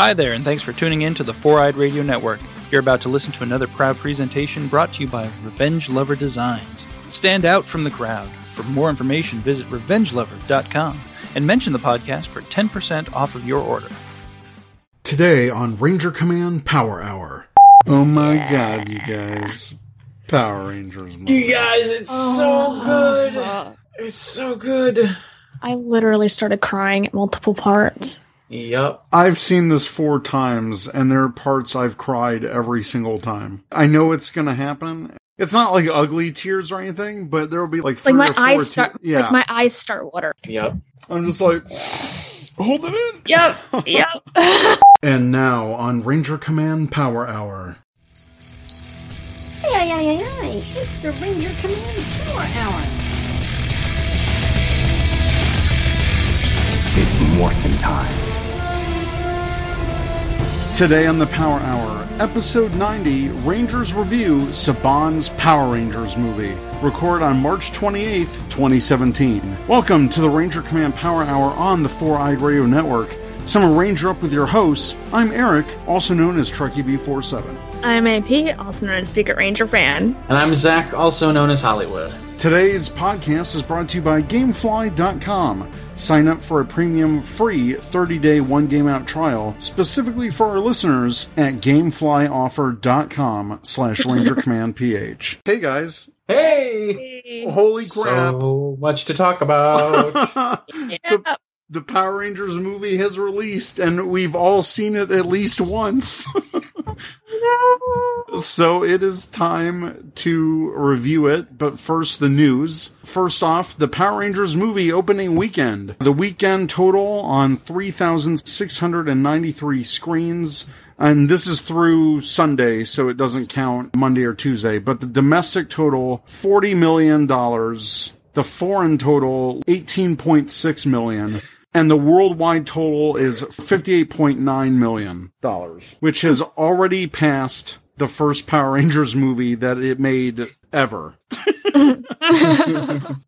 Hi there, and thanks for tuning in to the Four Eyed Radio Network. You're about to listen to another proud presentation brought to you by Revenge Lover Designs. Stand out from the crowd. For more information, visit revengelover.com and mention the podcast for 10% off of your order. Today on Ranger Command Power Hour. Oh my god, you guys. Power Rangers. You guys, it's so oh. good. It's so good. I literally started crying at multiple parts. Yep. I've seen this four times, and there are parts I've cried every single time. I know it's gonna happen. It's not like ugly tears or anything, but there will be like three Like my or four eyes te- start yeah, like my eyes start watering. Yep. I'm just like, hold it in. Yep. Yep. And now on Ranger Command Power Hour. Hey, hey, hey, hey, hey, it's the Ranger Command Power Hour. It's morphin' time. Today on the Power Hour, episode 90, Rangers review Saban's Power Rangers movie. Record on March 28th, 2017. Welcome to the Ranger Command Power Hour on the Four Eyed Radio Network. Summer Ranger up with your hosts. I'm Eric, also known as Truckee B47. I'm AP, also known as Secret Ranger fan. And I'm Zach, also known as Hollywood. Today's podcast is brought to you by Gamefly.com. Sign up for a premium free 30 day one game out trial specifically for our listeners at Gameflyoffer.com slash Ranger Command PH. Hey guys. Hey! Holy crap. So much to talk about. the, the Power Rangers movie has released and we've all seen it at least once. So it is time to review it, but first the news. First off, the Power Rangers movie opening weekend. The weekend total on 3,693 screens. And this is through Sunday, so it doesn't count Monday or Tuesday, but the domestic total, $40 million. The foreign total, 18.6 million and the worldwide total is $58.9 million, which has already passed the first Power Rangers movie that it made ever.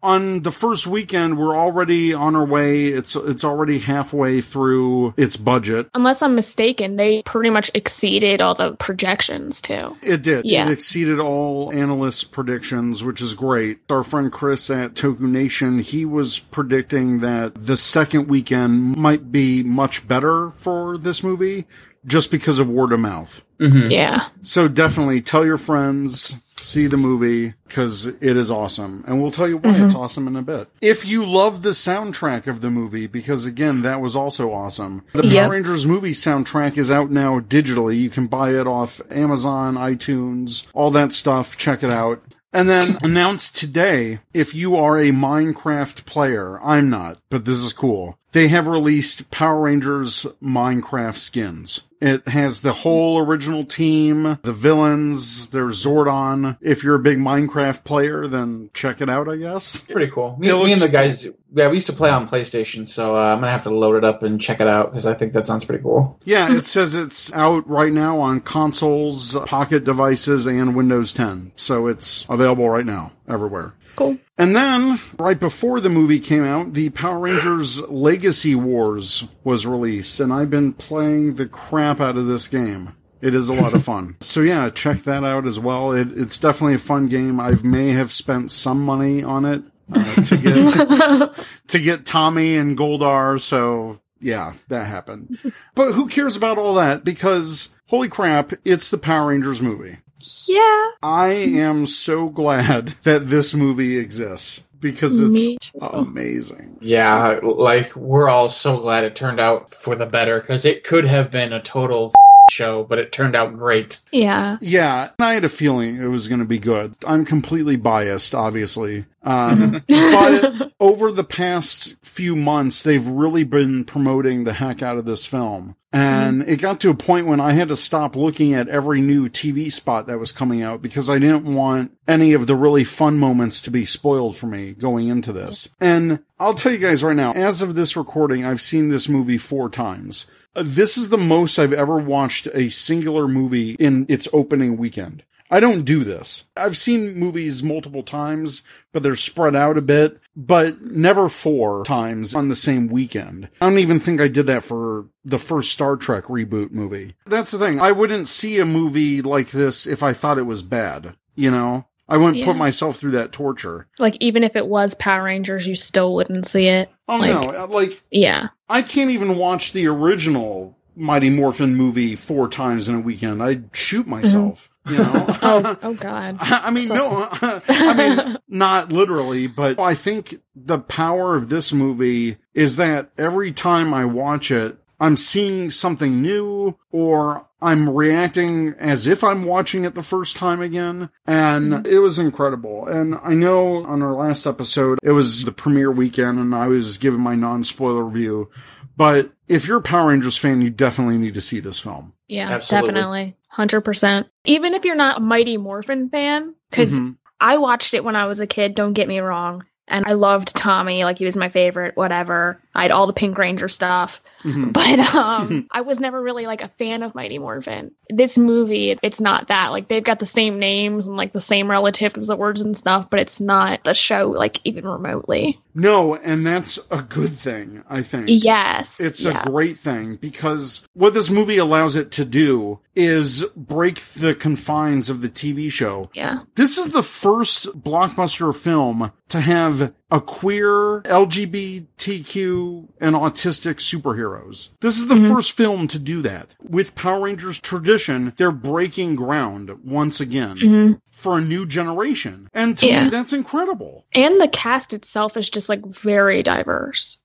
on the first weekend, we're already on our way. It's it's already halfway through its budget. Unless I'm mistaken, they pretty much exceeded all the projections too. It did. Yeah. It exceeded all analysts' predictions, which is great. Our friend Chris at Toku Nation, he was predicting that the second weekend might be much better for this movie just because of word of mouth. Mm-hmm. Yeah. So definitely tell your friends, see the movie, because it is awesome. And we'll tell you why it's mm-hmm. awesome in a bit. If you love the soundtrack of the movie, because again, that was also awesome. The Yep. Power Rangers movie soundtrack is out now digitally. You can buy it off Amazon, iTunes, all that stuff. Check it out. And then announced today, if you are a Minecraft player, I'm not, but this is cool. They have released Power Rangers Minecraft skins. It has the whole original team, the villains, there's Zordon. If you're a big Minecraft player, then check it out, I guess. Pretty cool. Me, It me looks- and the guys, yeah, we used to play on PlayStation, so uh, I'm gonna have to load it up and check it out because I think that sounds pretty cool. Yeah, it says it's out right now on consoles, pocket devices, and Windows 10. So it's available right now everywhere. Cool. And then, right before the movie came out, the Power Rangers Legacy Wars was released, and I've been playing the crap out of this game. It is a lot of fun. So yeah, check that out as well. It, it's definitely a fun game. I may have spent some money on it uh, to get to get Tommy and Goldar. So yeah, that happened. But who cares about all that? Because holy crap, it's the Power Rangers movie. Yeah. I am so glad that this movie exists because it's amazing. Yeah, like we're all so glad it turned out for the better because it could have been a total show, but it turned out great. Yeah. Yeah, and I had a feeling it was going to be good. I'm completely biased, obviously. Um, but over the past few months, they've really been promoting the heck out of this film. And it got to a point when I had to stop looking at every new TV spot that was coming out because I didn't want any of the really fun moments to be spoiled for me going into this. And I'll tell you guys right now, as of this recording, I've seen this movie four times. Uh, This is the most I've ever watched a singular movie in its opening weekend. I don't do this. I've seen movies multiple times, but they're spread out a bit, but never four times on the same weekend. I don't even think I did that for the first Star Trek reboot movie. That's the thing. I wouldn't see a movie like this if I thought it was bad, you know? I wouldn't Yeah. put myself through that torture. Like even if it was Power Rangers, you still wouldn't see it. Oh Like- no, like Yeah. I can't even watch the original Mighty Morphin movie four times in a weekend. I'd shoot myself, mm-hmm. You know? Oh, oh God. I mean, no, I mean, not literally, but I think the power of this movie is that every time I watch it, I'm seeing something new or I'm reacting as if I'm watching it the first time again. And mm-hmm. it was incredible. And I know on our last episode, it was the premiere weekend and I was giving my non-spoiler review. But if you're a Power Rangers fan, you definitely need to see this film. Yeah, Absolutely. definitely. 100%. Even if you're not a Mighty Morphin fan, because Mhm. I watched it when I was a kid, don't get me wrong. And I loved Tommy, like he was my favorite, whatever. I had all the Pink Ranger stuff. Mhm. But um I was never really like a fan of Mighty Morphin. This movie, it's not that. Like they've got the same names and like the same relatives of words and stuff, but it's not the show like even remotely. No, and that's a good thing, I think. Yes. It's yeah. a great thing because what this movie allows it to do is break the confines of the TV show. yeah. This is the first blockbuster film to have a queer LGBTQ and autistic superheroes. This is the first film to do that. With Power Rangers tradition, they're breaking ground once again Mhm. for a new generation. And to Yeah. me, that's incredible. And the cast itself is just like very diverse.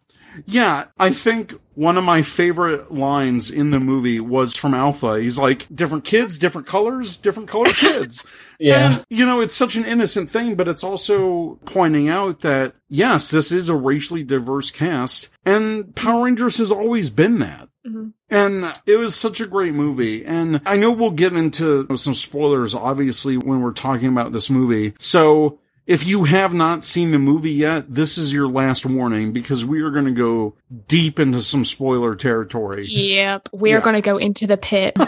Yeah, I think one of my favorite lines in the movie was from Alpha. He's like, different kids, different colors, different colored kids. Yeah. And, you know, it's such an innocent thing, but it's also pointing out that, yes, this is a racially diverse cast, and Power Rangers has always been that. Mhm. And it was such a great movie. And I know we'll get into some spoilers, obviously, when we're talking about this movie. So if you have not seen the movie yet, this is your last warning because we are going to go deep into some spoiler territory. Yep. We are Yeah. going to go into the pit.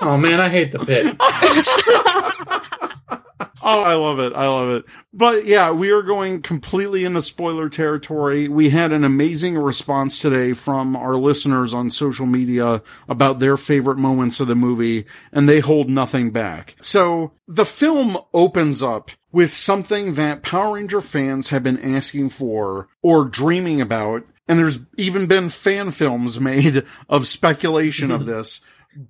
Oh man, I hate the pit. Oh, I love it. I love it. But yeah, we are going completely into spoiler territory. We had an amazing response today from our listeners on social media about their favorite moments of the movie, and they hold nothing back. So the film opens up with something that Power Ranger fans have been asking for or dreaming about. And there's even been fan films made of speculation of this.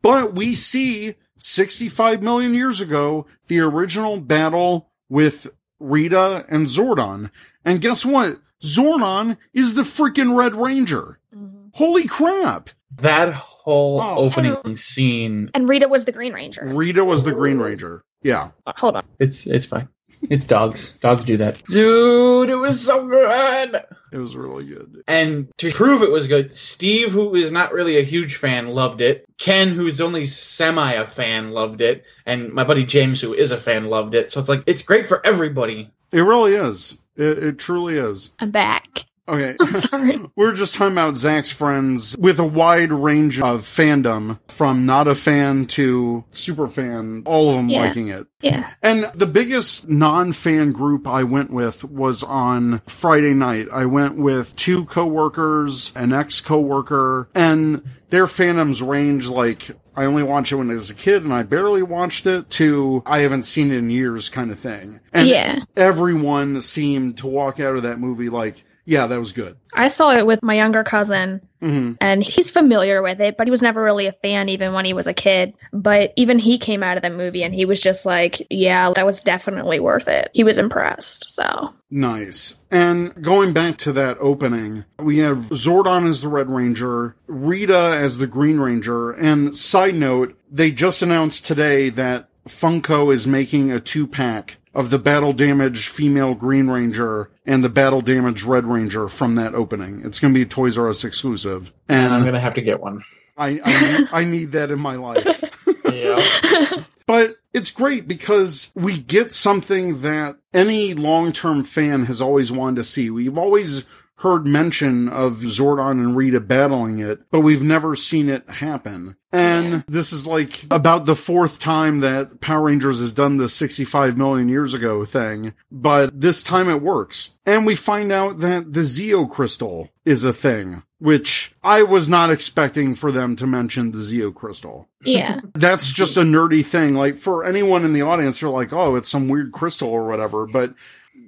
But we see 65 million years ago, the original battle with Rita and Zordon. And guess what? Zordon is the freaking Red Ranger. Mm-hmm. Holy crap. That whole Oh. opening scene, and Rita was the Green Ranger. Rita was the Green Ranger. Yeah. Uh, hold on. it's it's fine. It's dogs. Dogs do that. Dude, it was so good. It was really good. And to prove it was good, Steve, who is not really a huge fan, loved it. Ken, who's only semi a fan, loved it. And my buddy James, who is a fan, loved it. So it's like, it's great for everybody. It really is. It, it truly is. I'm back. Okay. Sorry. We're just talking about Zach's friends with a wide range of fandom from not a fan to super fan, all of them Yeah. liking it. Yeah. And the biggest non-fan group I went with was on Friday night. I went with two coworkers, an ex-coworker, and their fandoms range like I only watched it when I was a kid and I barely watched it to I haven't seen it in years kind of thing. And Yeah. everyone seemed to walk out of that movie like, yeah, that was good. I saw it with my younger cousin, hmm and he's familiar with it, but he was never really a fan even when he was a kid. But even he came out of the movie and he was just like, yeah, that was definitely worth it. He was impressed. So, Nice. And going back to that opening, we have Zordon as the Red Ranger, Rita as the Green Ranger, and side note, they just announced today that Funko is making a two pack of the battle damaged female Green Ranger and the battle damaged Red Ranger from that opening. It's going to be a Toys R Us exclusive. And I'm going to have to get one. I, I, need, I need that in my life. Yeah. But it's great because we get something that any long-term fan has always wanted to see. We've always heard mention of Zordon and Rita battling it, but we've never seen it happen. And this is like about the fourth time that Power Rangers has done the 65 million years ago thing, but this time it works. And we find out that the Zeo crystal is a thing, which I was not expecting for them to mention the Zeo crystal. Yeah. That's just a nerdy thing. Like for anyone in the audience, they're like, oh, it's some weird crystal or whatever, but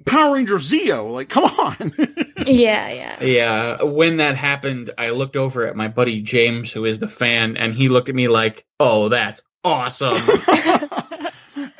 Power Ranger Zeo, like, come on. Yeah, yeah. Yeah, when that happened, I looked over at my buddy James, who is the fan, and he looked at me like, "Oh, that's awesome."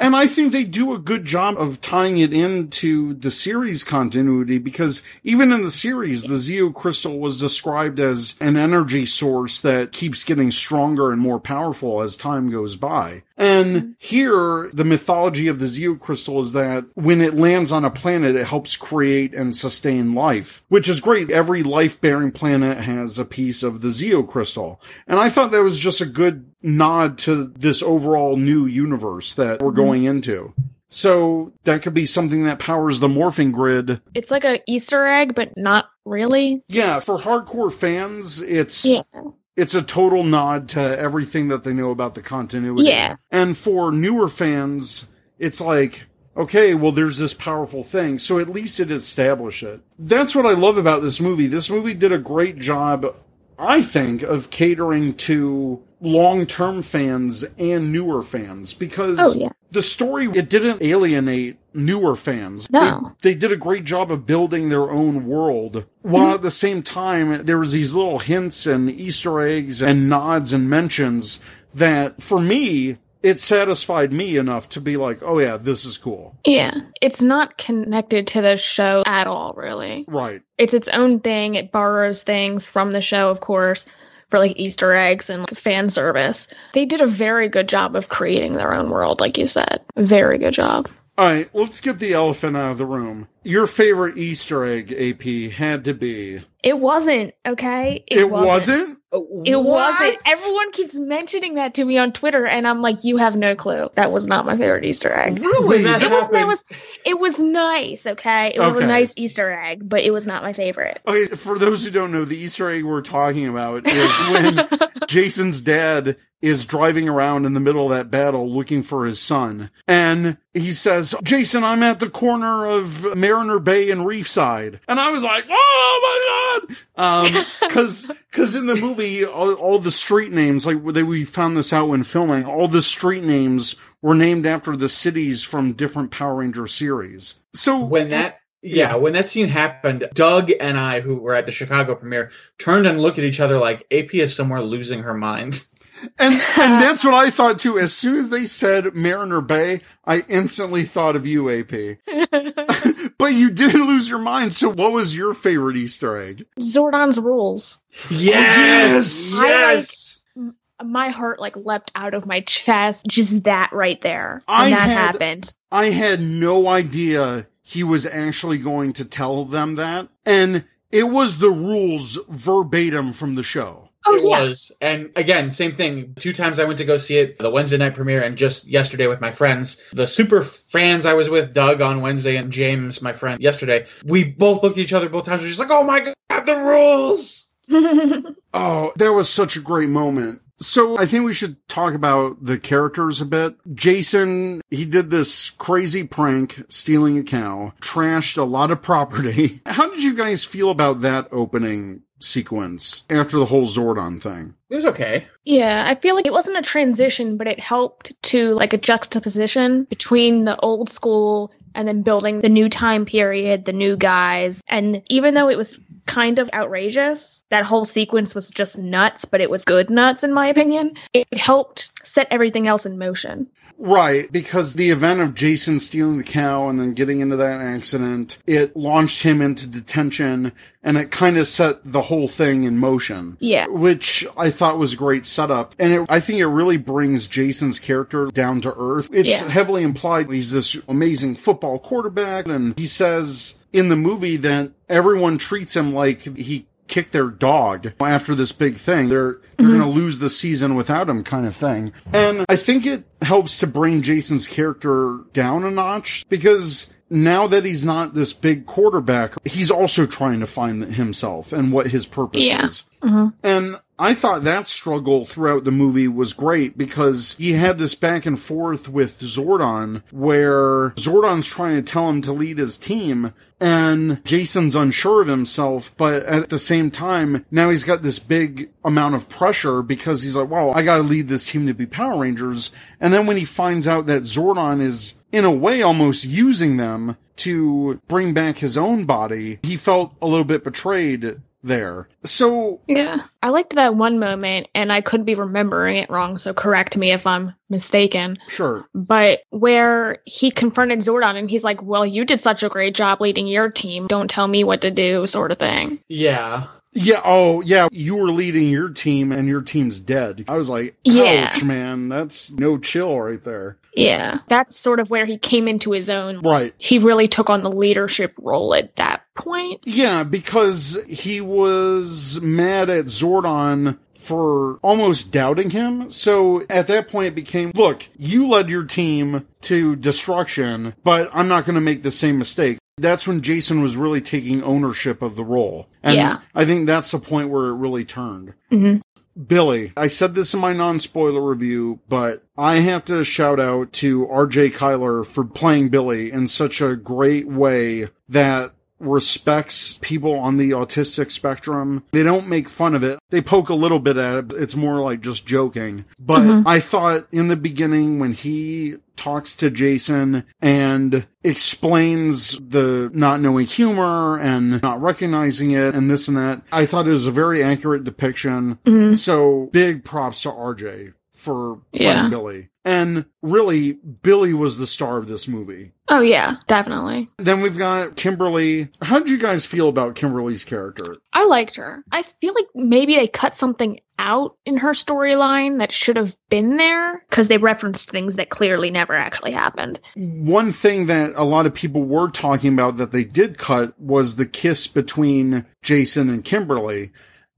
And I think they do a good job of tying it into the series continuity because even in the series, the Zeo crystal was described as an energy source that keeps getting stronger and more powerful as time goes by. And mm-hmm. here, the mythology of the Zeo crystal is that when it lands on a planet, it helps create and sustain life, which is great. Every life-bearing planet has a piece of the Zeo crystal. And I thought that was just a good nod to this overall new universe that we're going mm-hmm. into. So that could be something that powers the morphing grid. It's like a Easter egg, but not really. Yeah, for hardcore fans, it's Yeah. it's a total nod to everything that they know about the continuity. Yeah. And for newer fans, it's like, okay, well, there's this powerful thing. So at least it established it. That's what I love about this movie. This movie did a great job, I think, of catering to long-term fans and newer fans because Oh, yeah. the story, it didn't alienate newer fans. No. They, they did a great job of building their own world while mm-hmm. at the same time there was these little hints and Easter eggs and nods and mentions that for me, it satisfied me enough to be like, oh yeah, this is cool. Yeah. It's not connected to the show at all, really. Right. It's its own thing. It borrows things from the show, of course, for like Easter eggs and like fan service. They did a very good job of creating their own world, like you said. Very good job. All right, let's get the elephant out of the room. Your favorite Easter egg, AP, had to be. It wasn't, okay? It, wasn't? It wasn't. Everyone keeps mentioning that to me on Twitter, and I'm like, you have no clue. That was not my favorite Easter egg. Really? When that It was, it happened- was, it was nice, okay? It was Okay. a nice Easter egg, but it was not my favorite. Okay, for those who don't know, the Easter egg we're talking about is when Jason's dad is driving around in the middle of that battle looking for his son. And he says, Jason, I'm at the corner of Mariner Bay and Reefside. And I was like, oh my God. Um, cause, cause in the movie, all, all the street names, like they, we found this out when filming, all the street names were named after the cities from different Power Ranger series. So when that yeah, when that scene happened, Doug and I, who were at the Chicago premiere, turned and looked at each other like AP is somewhere losing her mind. And and that's what I thought too. As soon as they said Mariner Bay, I instantly thought of you, AP. but you didn't lose your mind. So what was your favorite Easter egg? Zordon's rules. yes! yes. My heart like leapt out of my chest. Just that right there. I that had- happened. I had no idea he was actually going to tell them that. And it was the rules verbatim from the show. Oh it yeah. was. And again, same thing. Two times I went to go see it, the Wednesday night premiere, and just yesterday with my friends. The super fans I was with, Doug on Wednesday and James, my friend, yesterday. We both looked at each other both times. We're just like, oh my god, the rules. Oh, that was such a great moment. So I think we should talk about the characters a bit. Jason, he did this crazy prank, stealing a cow, trashed a lot of property. How did you guys feel about that opening sequence after the whole Zordon thing? It was okay. Yeah, I feel like it wasn't a transition, but it helped to like a juxtaposition between the old school and then building the new time period, the new guys. And even though it was kind of outrageous, that whole sequence was just nuts, but it was good nuts in my opinion. It helped set everything else in motion. Right, because the event of Jason stealing the cow and then getting into that accident, it launched him into detention and it kind of set the whole thing in motion. Yeah. Which I thought was a great setup. And it, I think it really brings Jason's character down to earth. It's Yeah. heavily implied he's this amazing football quarterback and he says in the movie that everyone treats him like he kicked their dog after this big thing. They're they're mm-hmm. going to lose the season without him kind of thing. And I think it helps to bring Jason's character down a notch because now that he's not this big quarterback, he's also trying to find himself and what his purpose Yeah. is. Mm-hmm. And I thought that struggle throughout the movie was great because he had this back and forth with Zordon where Zordon's trying to tell him to lead his team and Jason's unsure of himself, but at the same time, now he's got this big amount of pressure because he's like, wow, I gotta lead this team to be Power Rangers. And then when he finds out that Zordon is in a way almost using them to bring back his own body, he felt a little bit betrayed there. So Yeah. I liked that one moment, and I could be remembering it wrong, so correct me if I'm mistaken. Sure. But where he confronted Zordon and he's like, Well, you did such a great job leading your team. Don't tell me what to do, sort of thing. Yeah. Yeah. Oh, yeah. You were leading your team and your team's dead. I was like, Yeah. man. That's no chill right there. Yeah. That's sort of where he came into his own. Right. He really took on the leadership role at that point. Yeah, because he was mad at Zordon for almost doubting him. So at that point it became, look, you led your team to destruction, but I'm not going to make the same mistake. That's when Jason was really taking ownership of the role. And Yeah. I think that's the point where it really turned. Mhm. Billy, I said this in my non-spoiler review, but I have to shout out to RJ Cyler for playing Billy in such a great way that respects people on the autistic spectrum. They don't make fun of it. They poke a little bit at it. It's more like just joking. But mm-hmm. I thought in the beginning when he talks to Jason and explains the not knowing humor and not recognizing it and this and that, I thought it was a very accurate depiction. Mm-hmm. So big props to RJ for playing Yeah. Billy. And really, Billy was the star of this movie. Oh, yeah, definitely. Then we've got Kimberly. How did you guys feel about Kimberly's character? I liked her. I feel like maybe they cut something out in her storyline that should have been there because they referenced things that clearly never actually happened. One thing that a lot of people were talking about that they did cut was the kiss between Jason and Kimberly.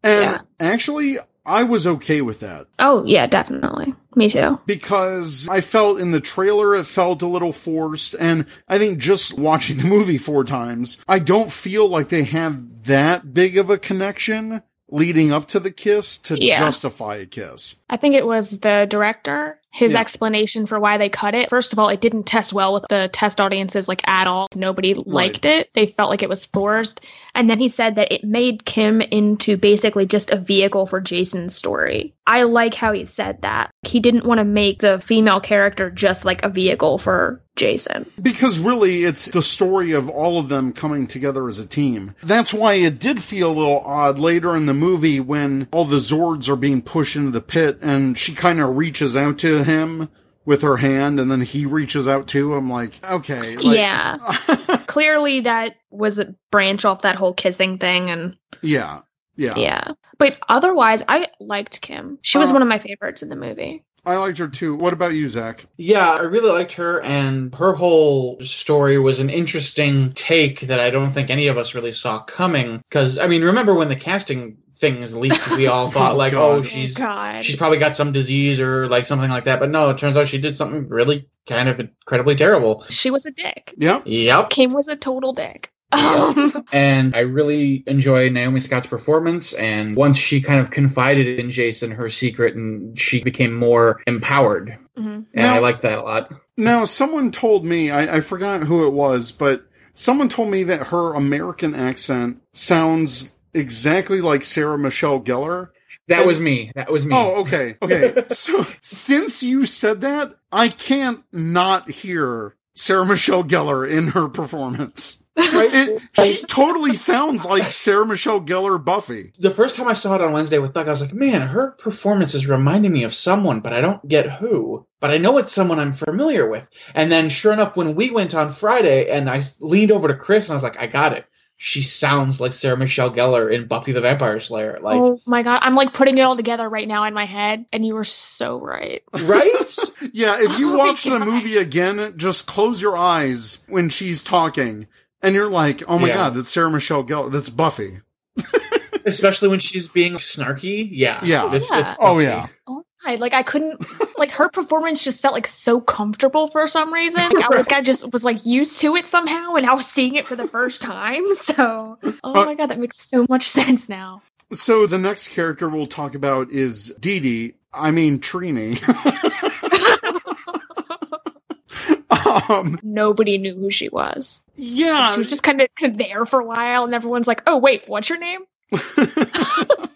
And Yeah. actually, I was okay with that Oh, yeah, definitely. Me too. because I felt in the trailer it felt a little forced. And I think just watching the movie four times, I don't feel like they have that big of a connection leading up to the kiss to Yeah. justify a kiss. I think it was the director, his Yeah. explanation for why they cut it. First of all, it didn't test well with the test audiences like at all. Nobody liked it. They felt like it was forced. And then he said that it made Kim into basically just a vehicle for Jason's story. I like how he said that. He didn't want to make the female character just like a vehicle for Jason. Because really, it's the story of all of them coming together as a team. That's why it did feel a little odd later in the movie when all the Zords are being pushed into the pit and she kind of reaches out to him with her hand and then he reaches out too. I'm like, okay. Like, yeah. Clearly that was a branch off that whole kissing thing and Yeah. Yeah. yeah. But otherwise I liked Kim. She was Uh, one of my favorites in the movie. I liked her too. What about you, Zach? Yeah, I really liked her, and her whole story was an interesting take that I don't think any of us really saw coming. Because I mean, remember when the casting things leaked, we all thought Oh, like, God. Oh, "Oh, she's God. she's probably got some disease or like something like that." But no, it turns out she did something really kind of incredibly terrible. She was a dick. Yeah. Yep. Kim was a total dick. Um, And I really enjoy Naomi Scott's performance. And once she kind of confided in Jason her secret, and she became more empowered, mhm. and Now- I like that a lot. Now, someone told me, I, I forgot who it was, but someone told me that her American accent sounds exactly like Sarah Michelle Gellar. That was me. That was me. Oh, okay. Okay. so since you said that, I can't not hear Sarah Michelle Gellar in her performance. It, she totally sounds like Sarah Michelle Gellar Buffy. the first time I saw it on Wednesday with Doug, I was like, man, her performance is reminding me of someone, but I don't get who. But I know it's someone I'm familiar with. And then, sure enough, when we went on Friday and I leaned over to Chris and I was like, I got it. She sounds like Sarah Michelle Gellar in Buffy the Vampire Slayer. Like, oh my god, I'm like putting it all together right now in my head, and you were so right. right? Yeah, if you Oh watch the God. movie again, just close your eyes when she's talking. And you're like, oh my Yeah. god, that's Sarah Michelle Gellar. That's Buffy. Especially when she's being snarky. Yeah. Yeah. It's, Yeah. it's Oh, yeah. Oh my, like I couldn't like her performance just felt like so comfortable for some reason. Like, I was I just was like used to it somehow, and I was seeing it for the first time. So, oh Uh, my god, that makes so much sense now. So the next character we'll talk about is Dee Dee. I mean Trini. Um, Nobody knew who she was. yeah, She was just kind of there for a while, and everyone's like, "Oh wait, what's your name?"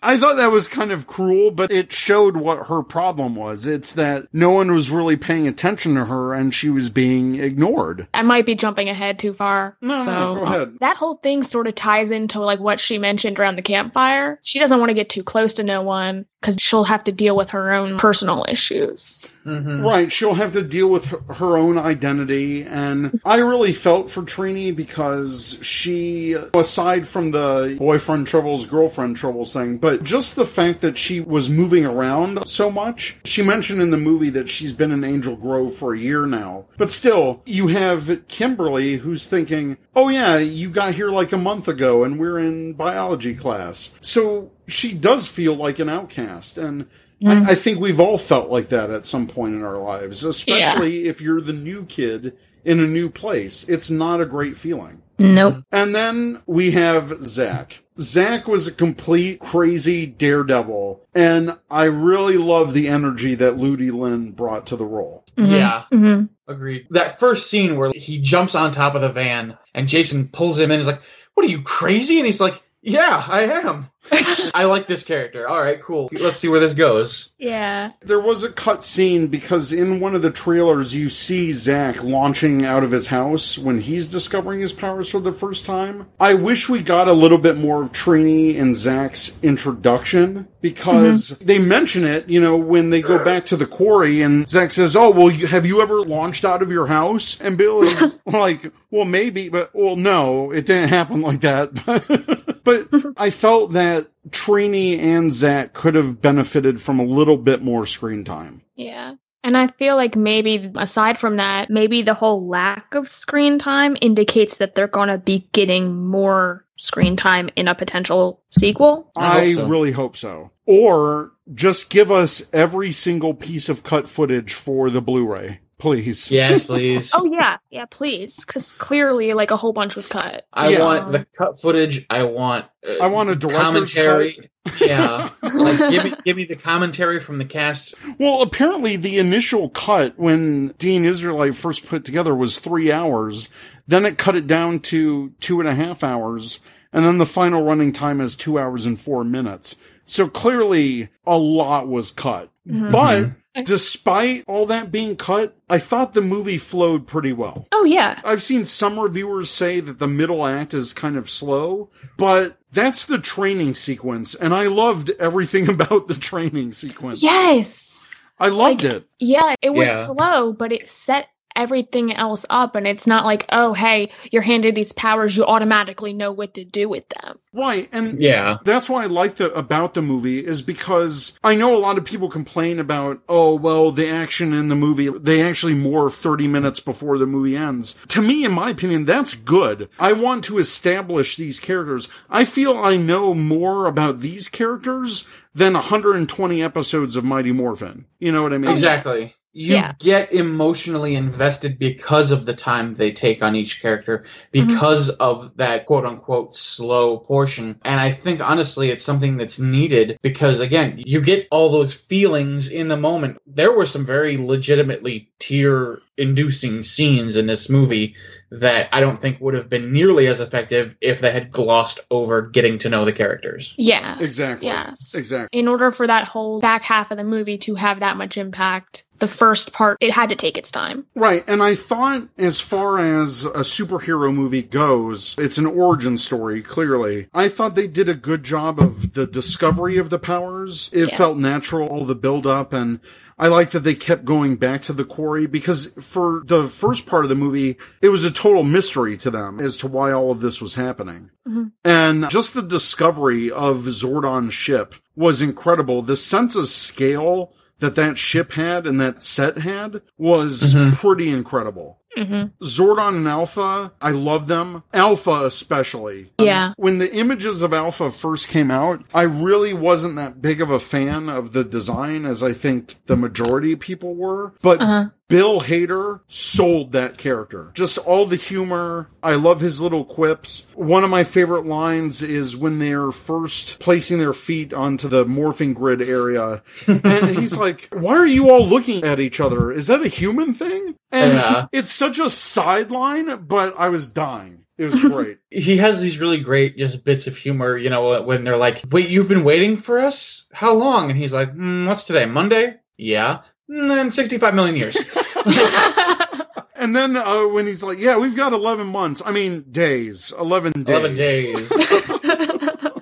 I thought that was kind of cruel, but it showed what her problem was. It's that no one was really paying attention to her and she was being ignored. I might be jumping ahead too far. No, no, go ahead. That whole thing sort of ties into like what she mentioned around the campfire. She doesn't want to get too close to no one because she'll have to deal with her own personal issues. Mhm. Right, she'll have to deal with her, her own identity, and I really felt for Trini because she, aside from the boyfriend troubles, girlfriend troubles thing, but just the fact that she was moving around so much. She mentioned in the movie that she's been in Angel Grove for a year now, but still, you have Kimberly who's thinking, oh yeah, you got here like a month ago and we're in biology class. So she does feel like an outcast, and I, I think we've all felt like that at some point in our lives, especially if you're the new kid in a new place. It's not a great feeling. Nope. And then we have Zach. Zach was a complete crazy daredevil, and I really love the energy that Ludi Lin brought to the role. Yeah. hmm Agreed. That first scene where he jumps on top of the van and Jason pulls him in. He's like, "What are you crazy?" And he's like, "Yeah, I am." I like this character. All right, cool. Let's see where this goes. Yeah. There was a cut scene because in one of the trailers you see Zach launching out of his house when he's discovering his powers for the first time. I wish we got a little bit more of Trini and Zach's introduction because mm-hmm. they mention it, you know, when they go back to the quarry and Zach says, "Oh, well, you, have you ever launched out of your house?" And Bill is like, "Well, maybe, but well, no, it didn't happen like that." but I felt that Trini and Zach could have benefited from a little bit more screen time. Yeah. And I feel like maybe aside from that, maybe the whole lack of screen time indicates that they're going to be getting more screen time in a potential sequel. I hope so. really hope so. Or just give us every single piece of cut footage for the Blu-ray, please. Yes, please. Oh yeah, yeah, please, because clearly, like a whole bunch was cut. I Yeah. want the cut footage. I want. Uh, I want a director's commentary. Yeah, like give me give me the commentary from the cast. Well, apparently the initial cut when Dean Israelite first put it together was three hours. Then it cut it down to two and a half hours. And then the final running time is two hours and four minutes. So clearly a lot was cut. But despite all that being cut, I thought the movie flowed pretty well. Oh yeah, I've seen some reviewers say that the middle act is kind of slow, but that's the training sequence. And I loved everything about the training sequence. yes, I loved Like- it. yeah. It was Yeah. slow, but it set everything else up, and it's not like, oh, hey, you're handed these powers, you automatically know what to do with them. Right. And Yeah, that's why I like it about the movie is because I know a lot of people complain about, oh, well, the action in the movie, they actually morph 30 minutes before the movie ends. To me, in my opinion, that's good. I want to establish these characters. I feel I know more about these characters than 120 episodes of Mighty Morphin. You know what I mean? exactly. You Yeah. get emotionally invested because of the time they take on each character, mm-hmm. because of that quote unquote slow portion. And I think honestly, it's something that's needed because again, you get all those feelings in the moment. There were some very legitimately tear inducing scenes in this movie that I don't think would have been nearly as effective if they had glossed over getting to know the characters. Yes, Exactly. Yes, Exactly. in order for that whole back half of the movie to have that much impact, the first part it had to take its time. Right, and I thought as far as a superhero movie goes, it's an origin story, clearly. I thought they did a good job of the discovery of the powers. It Yeah. felt natural, all the build up, and I like that they kept going back to the quarry because for the first part of the movie, it was a total mystery to them as to why all of this was happening. Mm-hmm. And just the discovery of Zordon's ship was incredible. The sense of scale that that ship had and that set had was mm-hmm. pretty incredible. Mm-hmm. Zordon and Alpha, I love them. Alpha especially. Yeah. When the images of Alpha first came out, I really wasn't that big of a fan of the design as I think the majority of people were. But Uh-huh. Bill Hader sold that character. Just all the humor. I love his little quips. One of my favorite lines is when they're first placing their feet onto the morphing grid area. and he's like, why are you all looking at each other? Is that a human thing? And Yeah. it's such a sideline, but I was dying. It was great. he has these really great just bits of humor, you know, when they're like, "Wait, you've been waiting for us? How long?" And he's like, mm, "What's today? Monday? Yeah." And then 65 million years. and then uh, when he's like, yeah, we've got 11 months. I mean, days. 11 days. 11 days.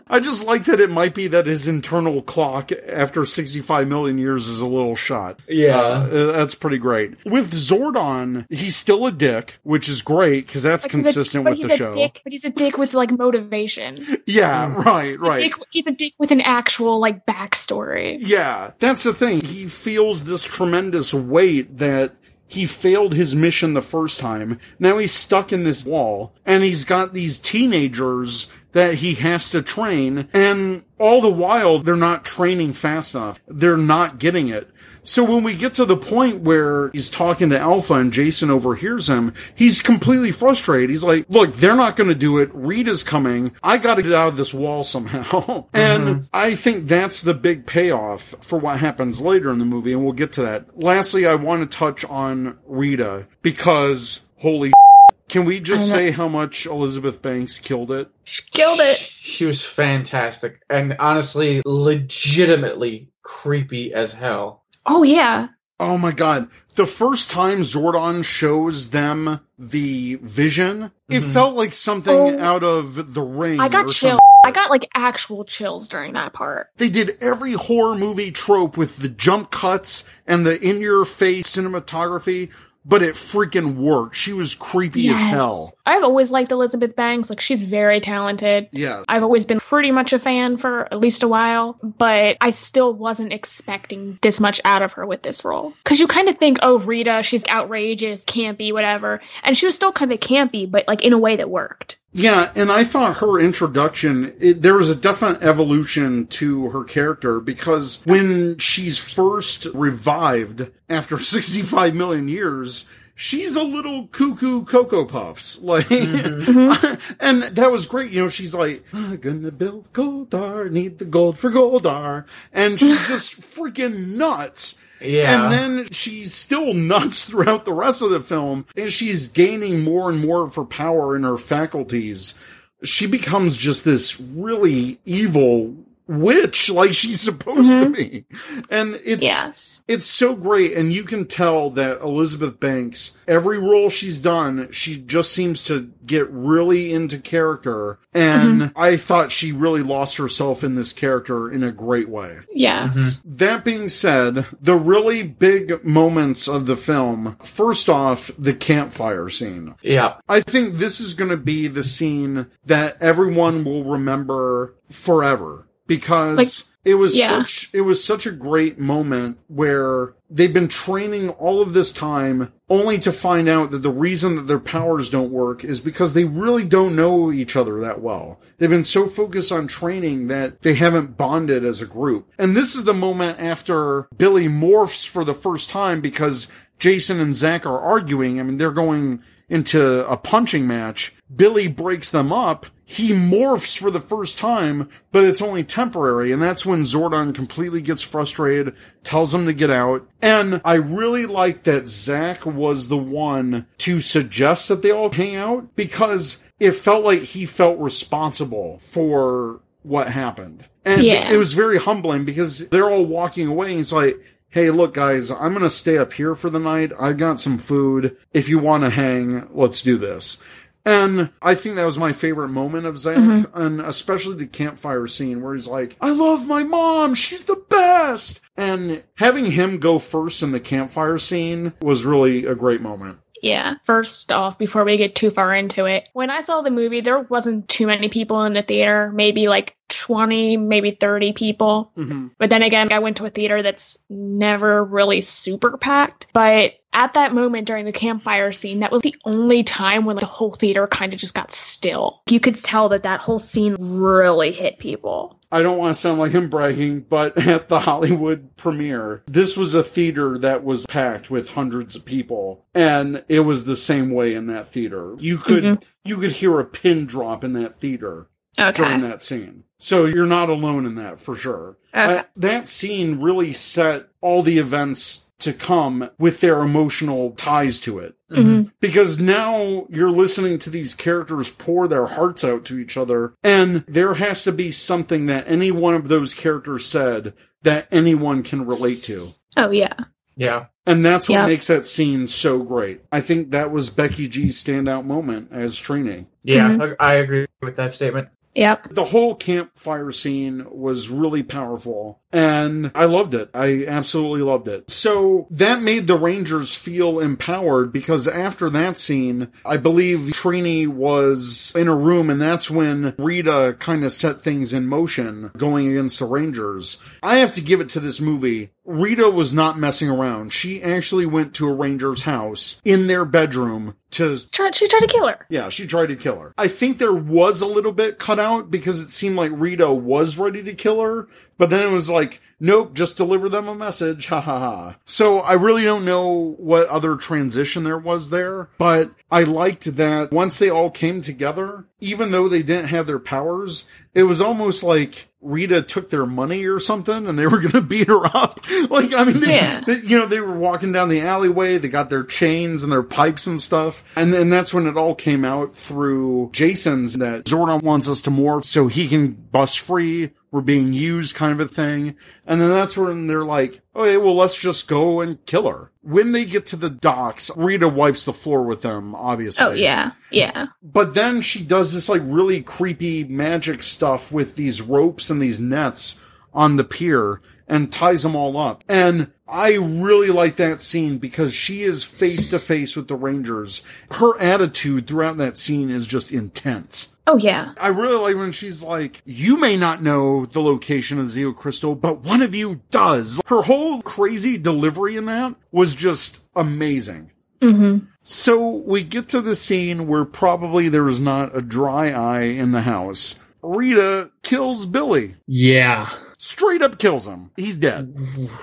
I just like that it might be that his internal clock after 65 million years is a little shot. Yeah. Uh, that's pretty great. With Zordon, he's still a dick, which is great because that's But he's a- consistent but with he's the a show. Dick, but he's a dick with like motivation. Yeah, right, He's a right. dick- he's a dick with an actual like backstory. Yeah, that's the thing. He feels this tremendous weight that he failed his mission the first time. Now he's stuck in this wall and he's got these teenagers that he has to train and all the while they're not training fast enough. They're not getting it. So when we get to the point where he's talking to Alpha and Jason overhears him, he's completely frustrated. He's like, look, they're not going to do it. Rita's coming. I got to get out of this wall somehow. and mm-hmm. I think that's the big payoff for what happens later in the movie. And we'll get to that. Lastly, I want to touch on Rita because holy can we just say how much Elizabeth Banks killed it? She killed it. She was fantastic and honestly, legitimately creepy as hell. Oh yeah. Oh my god. The first time Zordon shows them the vision, it Mhm. felt like something Oh. out of the ring. I got chills. I got like actual chills during that part. They did every horror movie trope with the jump cuts and the in your face cinematography, but it freaking worked. She was creepy as hell. I've always liked Elizabeth Banks. Like she's very talented. Yeah. I've always been pretty much a fan for at least a while, but I still wasn't expecting this much out of her with this role. Because you kind of think, oh, Rita, she's outrageous, campy, whatever. And she was still kind of campy, but like in a way that worked. Yeah, and I thought her introduction, it, there was a definite evolution to her character because when she's first revived after 65 million years, she's a little cuckoo Cocoa Puffs. Like, mm-hmm. and that was great. You know, she's like, I'm gonna build Goldar, need the gold for Goldar. And she's just freaking nuts. Yeah. And then she's still nuts throughout the rest of the film, and she's gaining more and more of her power in her faculties. She becomes just this really evil witch, like she's supposed to mm-hmm. be. And it's, Yes. it's so great. And you can tell that Elizabeth Banks, every role she's done, she just seems to get really into character. And mm-hmm. I thought she really lost herself in this character in a great way. Yes. Mm-hmm. That being said, the really big moments of the film, first off, the campfire scene. yeah. I think this is going to be the scene that everyone will remember forever because Like, it was yeah. such it was such a great moment where they've been training all of this time only to find out that the reason that their powers don't work is because they really don't know each other that well. They've been so focused on training that they haven't bonded as a group. And this is the moment after Billy morphs for the first time because Jason and Zach are arguing. I mean, they're going into a punching match. Billy breaks them up. He morphs for the first time, but it's only temporary. And that's when Zordon completely gets frustrated, tells him to get out. And I really like that Zach was the one to suggest that they all hang out because it felt like he felt responsible for what happened. And Yeah. it was very humbling because they're all walking away and he's like, Hey, look guys, I'm gonna stay up here for the night. I've got some food. If you want to hang, let's do this. And I think that was my favorite moment of Zach, mm-hmm. and especially the campfire scene where he's like, I love my mom. She's the best. And having him go first in the campfire scene was really a great moment. Yeah. First off, before we get too far into it, when I saw the movie, there wasn't too many people in the theater, maybe like 20, maybe 30 people. Mhm. But then again, I went to a theater that's never really super packed. But at that moment during the campfire scene, that was the only time when like, the whole theater kind of just got still. You could tell that that whole scene really hit people. I don't want to sound like I'm bragging, but at the Hollywood premiere, this was a theater that was packed with hundreds of people, and it was the same way in that theater. You could you could hear a pin drop in that theater Okay. during that scene. So you're not alone in that for sure. Okay. Uh, that scene really set all the events to come with their emotional ties to it. Mhm. Because now you're listening to these characters pour their hearts out to each other, and there has to be something that any one of those characters said that anyone can relate to. Oh, yeah. Yeah. And that's what Yep. makes that scene so great. I think that was Becky G's standout moment as Trini. Yeah. Mhm. I I agree with that statement. Yep. The whole campfire scene was really powerful and I loved it. I absolutely loved it. So that made the Rangers feel empowered because after that scene, I believe Trini was in a room and that's when Rita kind of set things in motion going against the Rangers. I have to give it to this movie. Rita was not messing around. She actually went to a Ranger's house in their bedroom to she tried to kill her. yeah, she tried to kill her. I think there was a little bit cut out because it seemed like Rita was ready to kill her, but then it was like, nope, just deliver them a message. Ha ha ha. So I really don't know what other transition there was there, but I liked that once they all came together, even though they didn't have their powers, it was almost like Rita took their money or something and they were going to beat her up. Like, I mean, they, Yeah. they- you know, they were walking down the alleyway, they got their chains and their pipes and stuff. And then that's when it all came out through Jason's that Zordon wants us to morph so he can bust free. We're being used kind of a thing. And then that's when they're like, okay, well, let's just go and kill her. When they get to the docks, Rita wipes the floor with them, obviously. Oh, yeah. Yeah. But then she does this like really creepy magic stuff with these ropes and these nets on the pier and ties them all up. And I really like that scene because she is face to face with the Rangers. Her attitude throughout that scene is just intense. Oh, yeah. I really like when she's like, you may not know the location of Zeo Crystal, but one of you does. Her whole crazy delivery in that was just amazing. Mm-hmm. So we get to the scene where probably there is not a dry eye in the house. Rita kills Billy. Yeah. Straight up kills him. He's dead.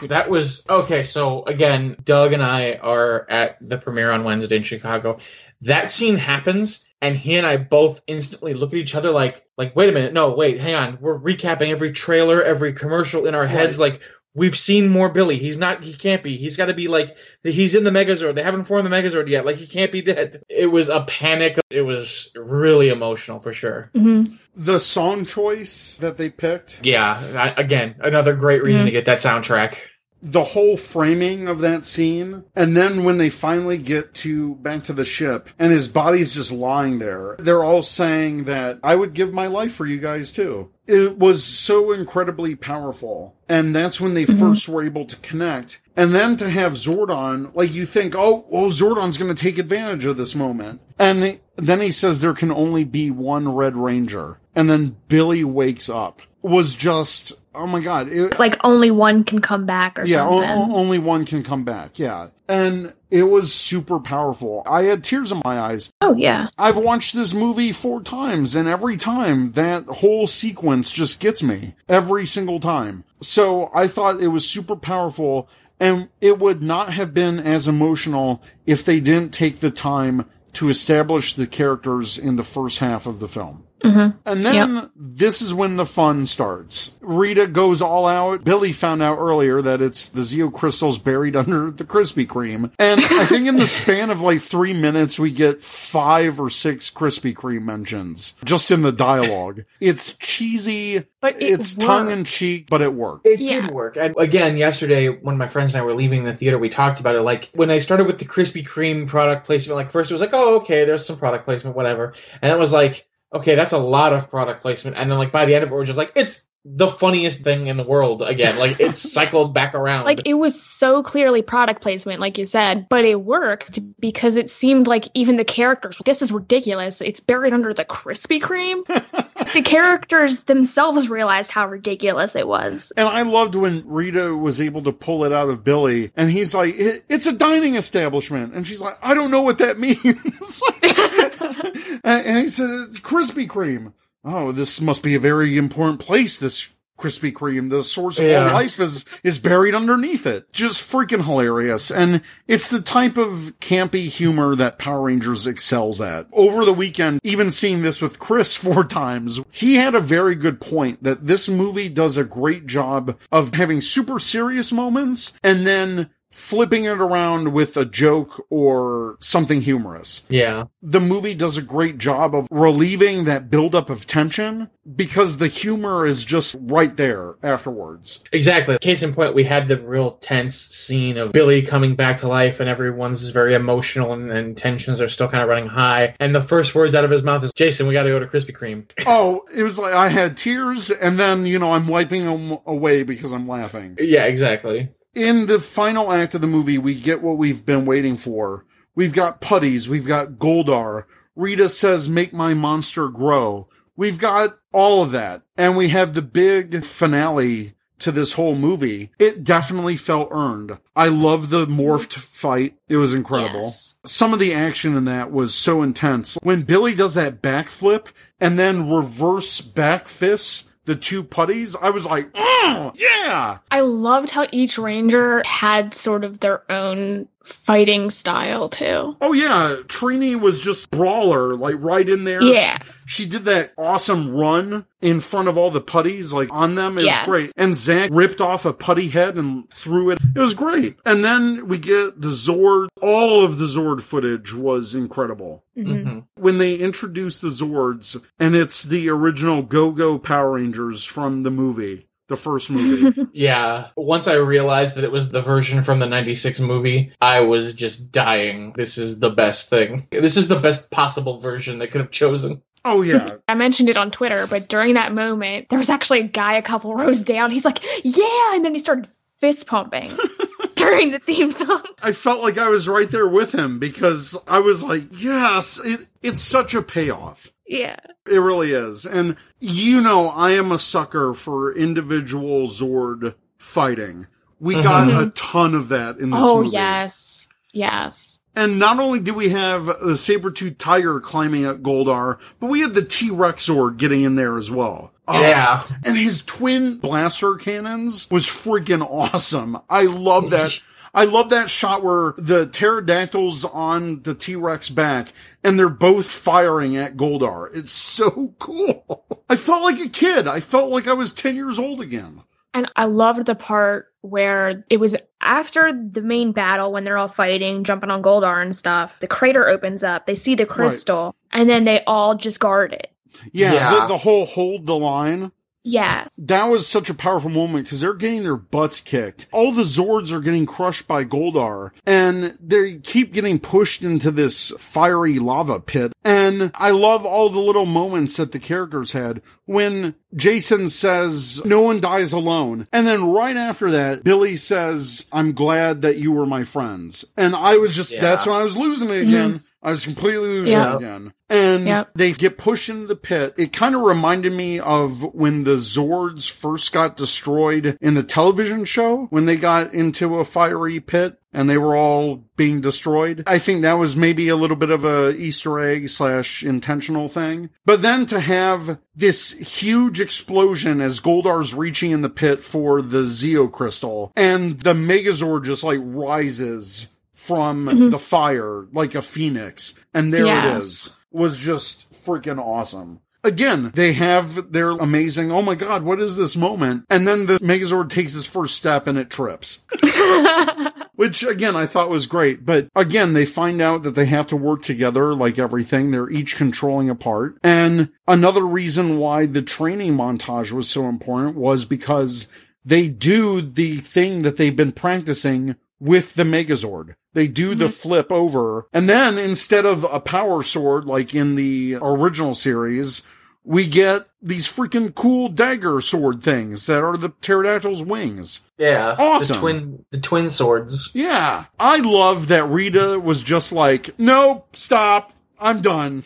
That was okay. So again, Doug and I are at the premiere on Wednesday in Chicago. That scene happens, and he and I both instantly look at each other like, like, wait a minute, no, wait, hang on. We're recapping every trailer, every commercial in our heads. Like we've seen more Billy. He's not. He can't be. He's got to be like he's in the Megazord. They haven't formed the Megazord yet. Like he can't be dead. It was a panic. It was really emotional for sure. Mm-hmm. The song choice that they picked, Yeah. I, again, another great reason Mhm. to get that soundtrack. The whole framing of that scene, and then when they finally get to back to the ship and his body's just lying there, they're all saying that I would give my life for you guys too. It was so incredibly powerful. And that's when they mm-hmm. first were able to connect. And then to have Zordon, like you think, oh, well, Zordon's going to take advantage of this moment. And then he says there can only be one Red Ranger. And then Billy wakes up. Was just, oh my God. It, Like only one can come back or yeah, something. o- only one can come back. Yeah. And it was super powerful. I had tears in my eyes. oh, yeah. I've watched this movie four times, and every time that whole sequence just gets me. Every single time. So I thought it was super powerful, and it would not have been as emotional if they didn't take the time to establish the characters in the first half of the film. Mm-hmm. And then this is when the fun starts. Rita goes all out. Billy found out earlier that it's the Zeo crystals buried under the Krispy Kreme. And I think in the span of like three minutes, we get five or six Krispy Kreme mentions just in the dialogue. It's cheesy, But it it's tongue in cheek, but it worked. It Yeah. did work. And again, yesterday when my friends and I were leaving the theater, we talked about it. Like when I started with the Krispy Kreme product placement, like first it was like, oh, okay, there's some product placement, whatever. And it was like, okay, that's a lot of product placement. And then like by the end of it, we're just like, it's the funniest thing in the world again. Like it's cycled back around. Like it was so clearly product placement, like you said, but it worked because it seemed like even the characters, this is ridiculous. It's buried under the Krispy Kreme. the characters themselves realized how ridiculous it was. And I loved when Rita was able to pull it out of Billy, and he's like, "It's a dining establishment," and she's like, "I don't know what that means." and and he said, "Krispy Kreme." Oh, this must be a very important place. This Krispy Kreme, the source of Yeah. all life, is is buried underneath it. Just freaking hilarious, and it's the type of campy humor that Power Rangers excels at. Over the weekend, even seeing this with Chris four times, he had a very good point that this movie does a great job of having super serious moments and then flipping it around with a joke or something humorous yeah. the movie does a great job of relieving that buildup of tension because the humor is just right there afterwards. Exactly. Case in point, we had the real tense scene of Billy coming back to life, and everyone's very emotional, and, and tensions are still kind of running high. And the first words out of his mouth is, "Jason, we got to go to Krispy Kreme." Oh, it was like I had tears and then, you know, I'm wiping them away because I'm laughing. yeah, exactly. In the final act of the movie, we get what we've been waiting for. We've got putties. We've got Goldar. Rita says, make my monster grow. We've got all of that. And we have the big finale to this whole movie. It definitely felt earned. I love the morphed fight. It was incredible. Yes. Some of the action in that was so intense. When Billy does that backflip and then reverse back fists the two putties, I was like, oh, yeah. I loved how each ranger had sort of their own fighting style too. Oh yeah, Trini was just brawler, like right in there. Yeah. She did that awesome run in front of all the putties, like on them. It Yes. was great. And Zach ripped off a putty head and threw it. It was great. And then we get the Zord. All of the Zord footage was incredible. Mhm. Mhm. When they introduced the Zords, and it's the original Go-Go Power Rangers from the movie, the first movie. Yeah. Once I realized that it was the version from the 96 movie, I was just dying. This is the best thing. This is the best possible version they could have chosen. oh yeah. I mentioned it on Twitter, but during that moment, there was actually a guy a couple rows down. He's like, "Yeah," and then he started fist pumping during the theme song. I felt like I was right there with him because I was like, yes, it, it's such a payoff. Yeah. It really is. And you know, I am a sucker for individual Zord fighting. We mm-hmm. got a ton of that in this Oh movie. yes, yes. And not only do we have the saber-tooth tiger climbing up Goldar, but we had the T-Rex Zord getting in there as well. Oh, Yeah. And his twin blaster cannons was freaking awesome. I love that. I love that shot where the pterodactyls on the T-Rex back and they're both firing at Goldar. It's so cool. I felt like a kid. I felt like I was 10 years old again. And I loved the part where it was after the main battle when they're all fighting, jumping on Goldar and stuff. The crater opens up. They see the crystal, and then they all just guard it. Yeah. Yeah. The, the whole hold the line. Yes. That was such a powerful moment because they're getting their butts kicked. All the Zords are getting crushed by Goldar and they keep getting pushed into this fiery lava pit. And I love all the little moments that the characters had when Jason says, no one dies alone. And then right after that, Billy says, I'm glad that you were my friends. And I was just, Yeah. that's when I was losing it again. Mm-hmm. I was completely losing Yeah. it again. And Yep. they get pushed into the pit. It kind of reminded me of when the Zords first got destroyed in the television show, when they got into a fiery pit and they were all being destroyed. I think that was maybe a little bit of a Easter egg slash intentional thing. But then to have this huge explosion as Goldar's reaching in the pit for the Zeo crystal and the Megazord just like rises from mm-hmm. the fire like a phoenix. And there it Yes. is. Was just freaking awesome. Again, they have their amazing, oh my god, what is this moment? And then the Megazord takes his first step and it trips. Which again, I thought was great. But again, they find out that they have to work together like everything. They're each controlling a part. And another reason why the training montage was so important was because they do the thing that they've been practicing with the Megazord. They do the mm-hmm. flip over. And then instead of a power sword like in the original series, we get these freaking cool dagger sword things that are the pterodactyl's wings. Yeah, awesome. The twin, the twin swords. Yeah. I love that Rita was just like, nope, stop. I'm done.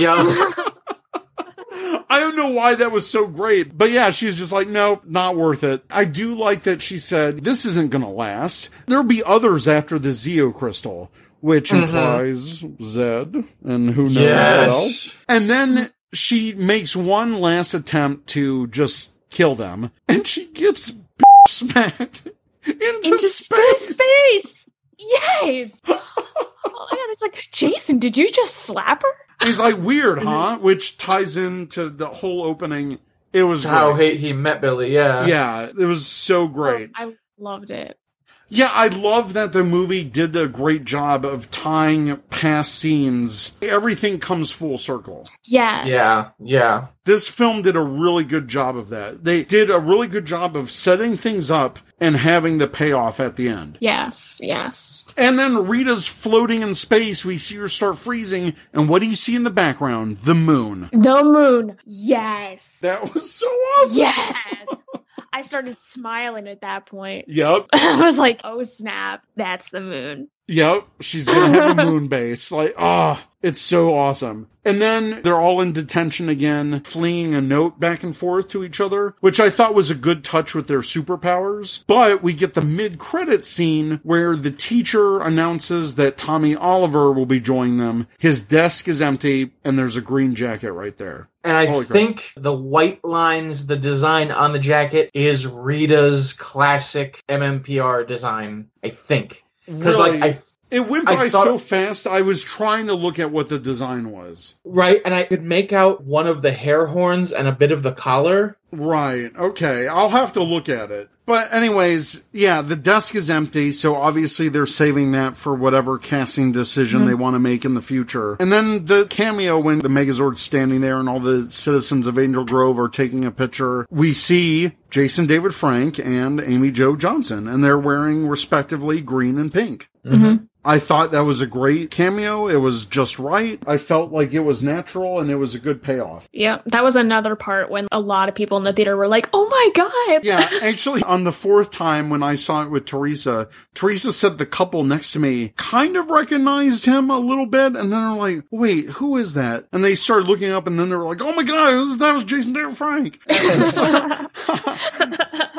Yeah, I don't know why that was so great, but yeah, she's just like, nope, not worth it. I do like that she said, this isn't gonna last. There'll be others after the Zeo crystal, which mm-hmm. implies Zed and who knows what else. And then she makes one last attempt to just kill them, and she gets smacked into, Into space. space. space. Yes. oh my god! It's like Jason. Did you just slap her? He's like, weird, huh? Which ties into the whole opening. It was how he, he met Billy. Yeah, Yeah, it was so oh, great. I loved it. Yeah, I love that the movie did a great job of tying past scenes. Everything comes full circle. Yeah. yeah, yeah. This film did a really good job of that. They did a really good job of setting things up and having the payoff at the end. Yes. Yes. And then Rita's floating in space. We see her start freezing. And what do you see in the background? The moon. The moon. Yes. That was so awesome. Yes. I started smiling at that point. Yep. I was like, "Oh snap! That's the moon." Yep, she's gonna have a moon base. Like, oh, it's so awesome. And then they're all in detention again, fleeing a note back and forth to each other, which I thought was a good touch with their superpowers. But we get the mid-credit scene where the teacher announces that Tommy Oliver will be joining them. His desk is empty, and there's a green jacket right there. And I Holy crap. think the white lines, the design on the jacket is Rita's classic MMPR design. I think because Really? like I It went by thought- so fast. I was trying to look at what the design was. Right, and I could make out one of the hair horns and a bit of the collar. Right. Okay. I'll have to look at it. But anyways, yeah, the desk is empty, so obviously they're saving that for whatever casting decision they mm-hmm. want to make in the future. And then the cameo when the Megazord's standing there and all the citizens of Angel Grove are taking a picture, we see Jason David Frank and Amy Jo Johnson, and they're wearing respectively green and pink. Mm-hmm. Mm-hmm. I thought that was a great cameo. It was just right. I felt like it was natural and it was a good payoff. Yeah, that was another part when a lot of people in the theater were like, "Oh my god!" Yeah, actually, on the fourth time when I saw it with Teresa, Teresa said the couple next to me kind of recognized him a little bit, and then they're like, "Wait, who is that?" And they started looking up, and then they were like, "Oh my god, that was Jason David Frank."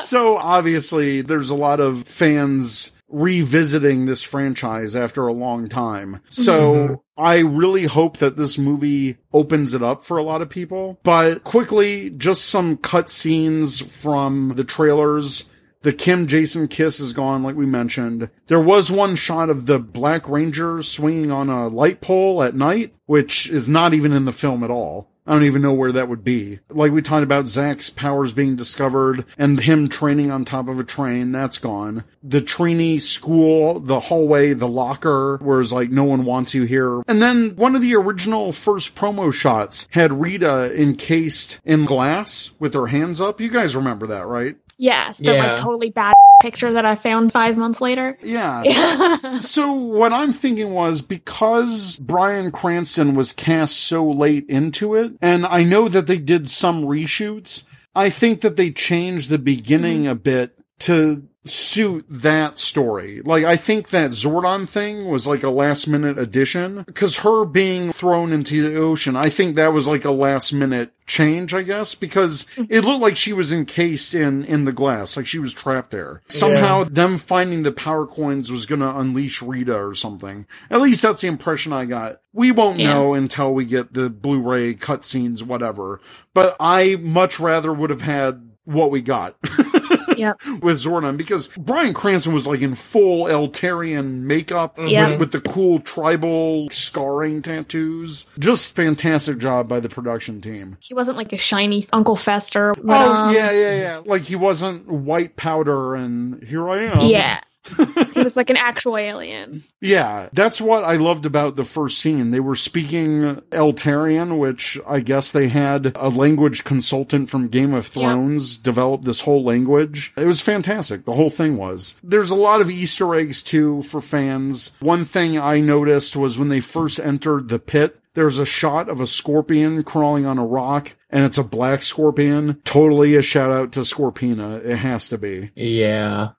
so obviously, there's a lot of fans revisiting this franchise after a long time. So mm-hmm. I really hope that this movie opens it up for a lot of people. But quickly, just some cut scenes from the trailers. The Kim Jason kiss is gone, like we mentioned. There was one shot of the Black Ranger swinging on a light pole at night, which is not even in the film at all. I don't even know where that would be. Like we talked about Zach's powers being discovered and him training on top of a train, that's gone. The Trini school, the hallway, the locker, where it's like no one wants you here. And then one of the original first promo shots had Rita encased in glass with her hands up. You guys remember that, right? Yes, the Yeah. like totally bad picture that I found five months later. Yeah. Yeah. So what I'm thinking was because Bryan Cranston was cast so late into it, and I know that they did some reshoots, I think that they changed the beginning mm-hmm. a bit to suit that story. Like, I think that Zordon thing was like a last minute addition. Cause her being thrown into the ocean, I think that was like a last minute change, I guess, because mm-hmm. it looked like she was encased in, in the glass, like she was trapped there. Somehow them finding the power coins was gonna unleash Rita or something. At least that's the impression I got. We won't Yeah. know until we get the Blu-ray cutscenes, whatever. But I much rather would have had what we got. Yep. with Zordon because Bryan Cranston was like in full Eltarian makeup Yeah. with, with the cool tribal scarring tattoos. Just fantastic job by the production team. He wasn't like a shiny Uncle Fester. oh um, yeah, yeah, yeah. Like he wasn't white powder and here I am. Yeah. he was like an actual alien. Yeah, that's what I loved about the first scene. They were speaking Eltarian, which I guess they had a language consultant from Game of Yeah. Thrones develop this whole language. It was fantastic. The whole thing was. There's a lot of Easter eggs too for fans. One thing I noticed was when they first entered the pit, there's a shot of a scorpion crawling on a rock and it's a black scorpion. Totally a shout out to Scorpina. It has to be. Yeah.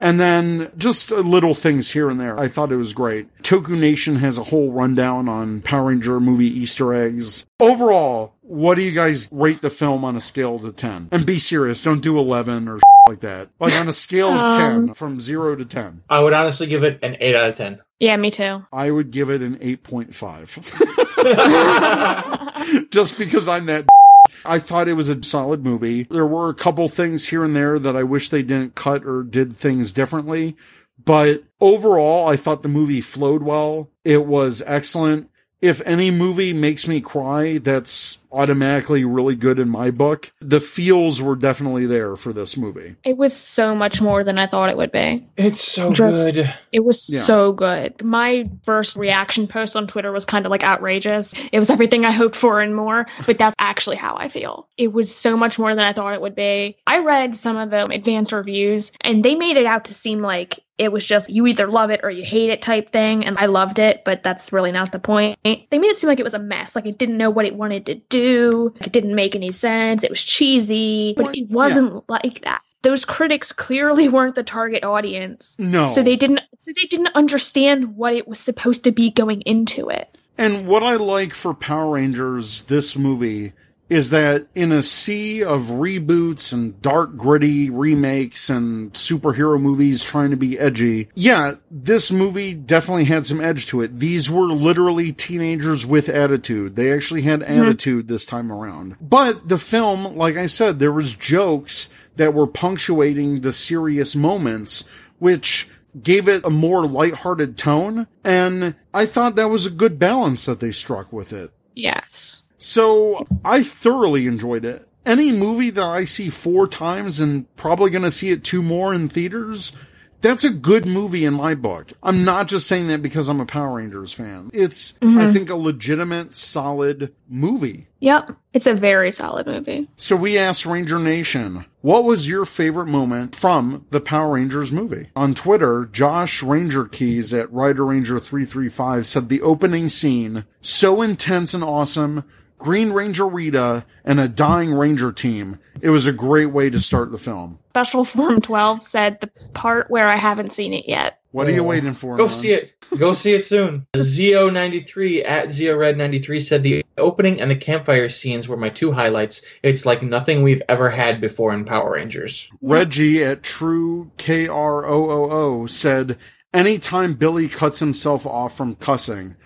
And then just little things here and there. I thought it was great. Toku Nation has a whole rundown on Power Ranger movie Easter eggs. Overall, what do you guys rate the film on a scale to 10? And be serious. Don't do 11 or like that. Like on a scale of 10 um, from 0 to 10. I would honestly give it an 8 out of 10. Yeah, me too. I would give it an 8.5. Just because I'm that I thought it was a solid movie. There were a couple things here and there that I wish they didn't cut or did things differently. But overall, I thought the movie flowed well. It was excellent. If any movie makes me cry, that's automatically really good in my book. The feels were definitely there for this movie. It was so much more than I thought it would be. It's so Just- good. It was Yeah. so good. My first reaction post on Twitter was kind of like outrageous. It was everything I hoped for and more, but that's actually how I feel. It was so much more than I thought it would be. I read some of the advanced reviews and they made it out to seem like it was just you either love it or you hate it type thing. And I loved it, but that's really not the point. They made it seem like it was a mess, like it didn't know what it wanted to do. It didn't make any sense. It was cheesy, but it wasn't like that. Those critics clearly weren't the target audience. No. So they didn't so they didn't understand what it was supposed to be going into it. And what I like for Power Rangers, this movie, is that in a sea of reboots and dark, gritty remakes and superhero movies trying to be edgy, yeah, this movie definitely had some edge to it. These were literally teenagers with attitude. They actually had mm-hmm. attitude this time around. But the film, like I said, there was jokes that were punctuating the serious moments, which gave it a more lighthearted tone. And I thought that was a good balance that they struck with it. Yes. So I thoroughly enjoyed it. Any movie that I see four times and probably going to see it two more in theaters, that's a good movie in my book. I'm not just saying that because I'm a Power Rangers fan. It's, I mm-hmm. think, a legitimate, solid movie. Yep. It's a very solid movie. So we asked Ranger Nation, what was your favorite moment from the Power Rangers movie? On Twitter, Josh Ranger Keys at Rider Ranger 335 said the opening scene, so intense and awesome, Green Ranger Rita and a dying Ranger team. It was a great way to start the film. Special Form 12 said the part where I haven't seen it yet. What are you waiting for? Go man? see it. Go see it soon. Zio93 at ZioRed93 said the opening and the campfire scenes were my two highlights. It's like nothing we've ever had before in Power Rangers. Reggie at True K R O O O said, anytime Billy cuts himself off from cussing.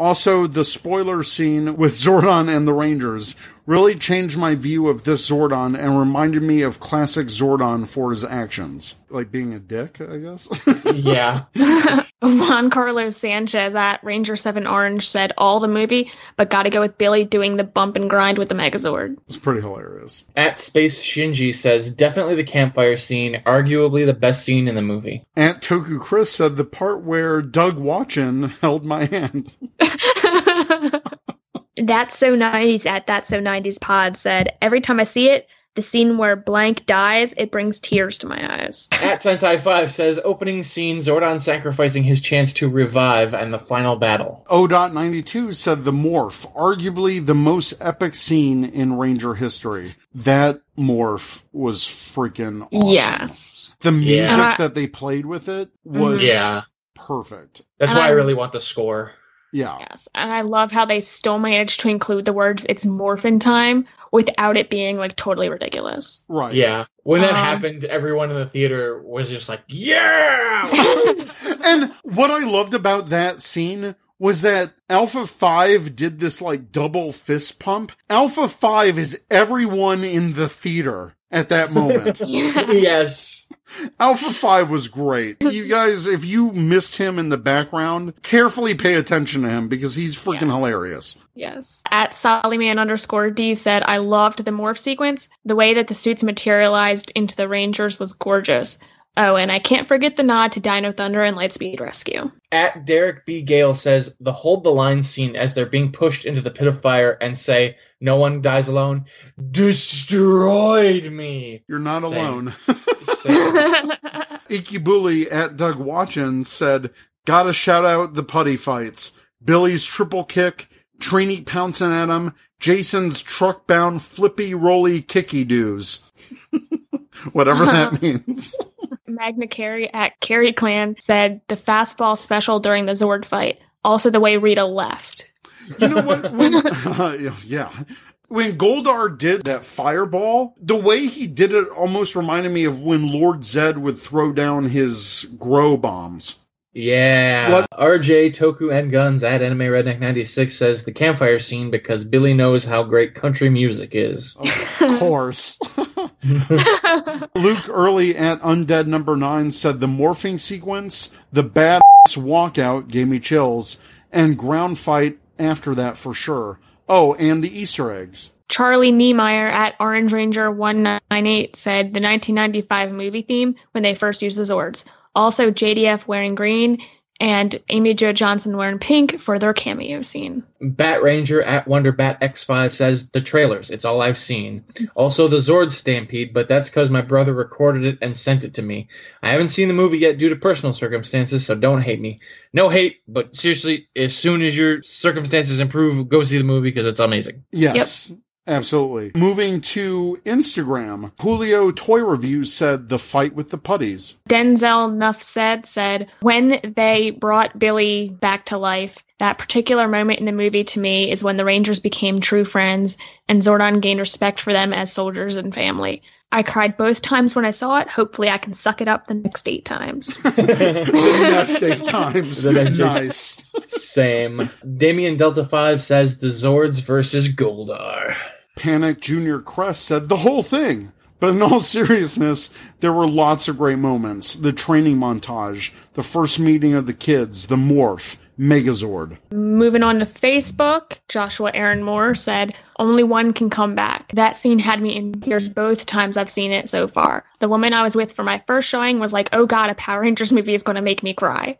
Also, the spoiler scene with Zordon and the Rangers really changed my view of this Zordon and reminded me of classic Zordon for his actions. Like being a dick, I guess. Yeah. Juan Carlos Sanchez at Ranger 7 Orange said all the movie, but gotta go with Billy doing the bump and grind with the Megazord. it's pretty hilarious. At Space Shinji says definitely the campfire scene, arguably the best scene in the movie. Aunt Toku Chris said the part where Doug Watchin held my hand. That's so 90s at That's So 90s Pod said, every time I see it, the scene where blank dies, it brings tears to my eyes. At Sentai5 says opening scene Zordon sacrificing his chance to revive and the final battle. O.92 said the morph, arguably the most epic scene in Ranger history. That morph was freaking awesome. Yes. The music Yeah. that they played with it was mm-hmm. Yeah. perfect. That's And why I I- really want the score. Yeah. Yes. And I love how they still managed to include the words it's morphin time without it being like totally ridiculous. Right. Yeah. When that Um, happened, everyone in the theater was just like, yeah! And what I loved about that scene was that Alpha 5 did this like double fist pump. Alpha 5 is everyone in the theater at that moment. yes. Alpha 5 was great. You guys, if you missed him in the background, carefully pay attention to him because he's freaking Yeah. hilarious. Yes. At Sollyman underscore D said, I loved the morph sequence. The way that the suits materialized into the Rangers was gorgeous. Oh, and I can't forget the nod to Dino Thunder and Lightspeed Rescue. At Derek B. Gale says the hold the line scene as they're being pushed into the pit of fire and say, no one dies alone, destroyed me. You're not Same. alone. Same. Ikebuli at Doug Watchin said, Gotta shout out the putty fights. Billy's triple kick, Trini pouncing at him. Jason's truck bound flippy roly kicky doos. Whatever that means. Magna Carey at Carey Clan said the fastball special during the Zord fight. Also, the way Rita left. You know what? When, uh, yeah. When Goldar did that fireball, the way he did it almost reminded me of when Lord Zed would throw down his grow bombs. Yeah. What- RJ Toku and Guns at Anime Redneck 96 says the campfire scene because Billy knows how great country music is. Of course. Luke Early at Undead Number 9 said the morphing sequence, the badass walkout gave me chills, and ground fight after that for sure. Oh, and the Easter eggs. Charlie Niemeyer at Orange Ranger 198 said the 1995 movie theme when they first used the Zords. Also, JDF wearing green and Amy Jo Johnson wearing pink for their cameo scene. Bat Ranger at Wonderbat X5 says the trailers, it's all I've seen. Also the Zord Stampede, but that's because my brother recorded it and sent it to me. I haven't seen the movie yet due to personal circumstances, so don't hate me. No hate, but seriously, as soon as your circumstances improve, go see the movie because it's amazing. Yes. Absolutely. Moving to Instagram, Julio Toy Reviews said the fight with the putties. Denzel Nuff said said when they brought Billy back to life, that particular moment in the movie to me is when the Rangers became true friends and Zordon gained respect for them as soldiers and family. I cried both times when I saw it. Hopefully, I can suck it up the next eight times. The next eight times. The next eight- nice. Same. Damien Delta 5 says the Zords versus Goldar. Panic Junior Crest said the whole thing. But in all seriousness, there were lots of great moments. The training montage, the first meeting of the kids, the morph, Megazord. Moving on to Facebook, Joshua Aaron Moore said, Only one can come back. That scene had me in tears both times I've seen it so far. The woman I was with for my first showing was like, Oh God, a Power Rangers movie is going to make me cry.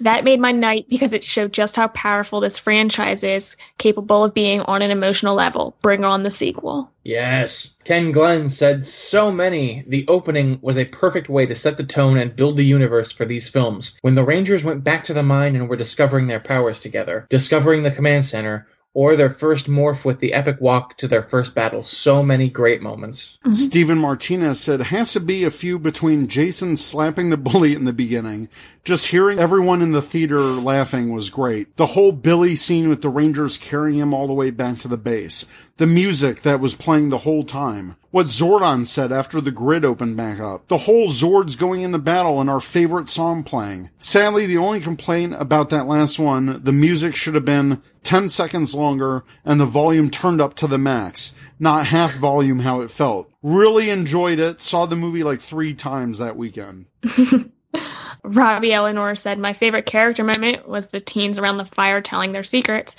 That made my night because it showed just how powerful this franchise is, capable of being on an emotional level. Bring on the sequel. Yes. Ken Glenn said so many. The opening was a perfect way to set the tone and build the universe for these films. When the Rangers went back to the mine and were discovering their powers together, discovering the command center, or their first morph with the epic walk to their first battle. So many great moments. Mm-hmm. Stephen Martinez said, has to be a few between Jason slapping the bully in the beginning. Just hearing everyone in the theater laughing was great. The whole Billy scene with the Rangers carrying him all the way back to the base. The music that was playing the whole time. What Zordon said after the grid opened back up. The whole Zords going into battle and our favorite song playing. Sadly, the only complaint about that last one, the music should have been 10 seconds longer and the volume turned up to the max. Not half volume how it felt. Really enjoyed it. Saw the movie like three times that weekend. Robbie Eleanor said, My favorite character moment was the teens around the fire telling their secrets.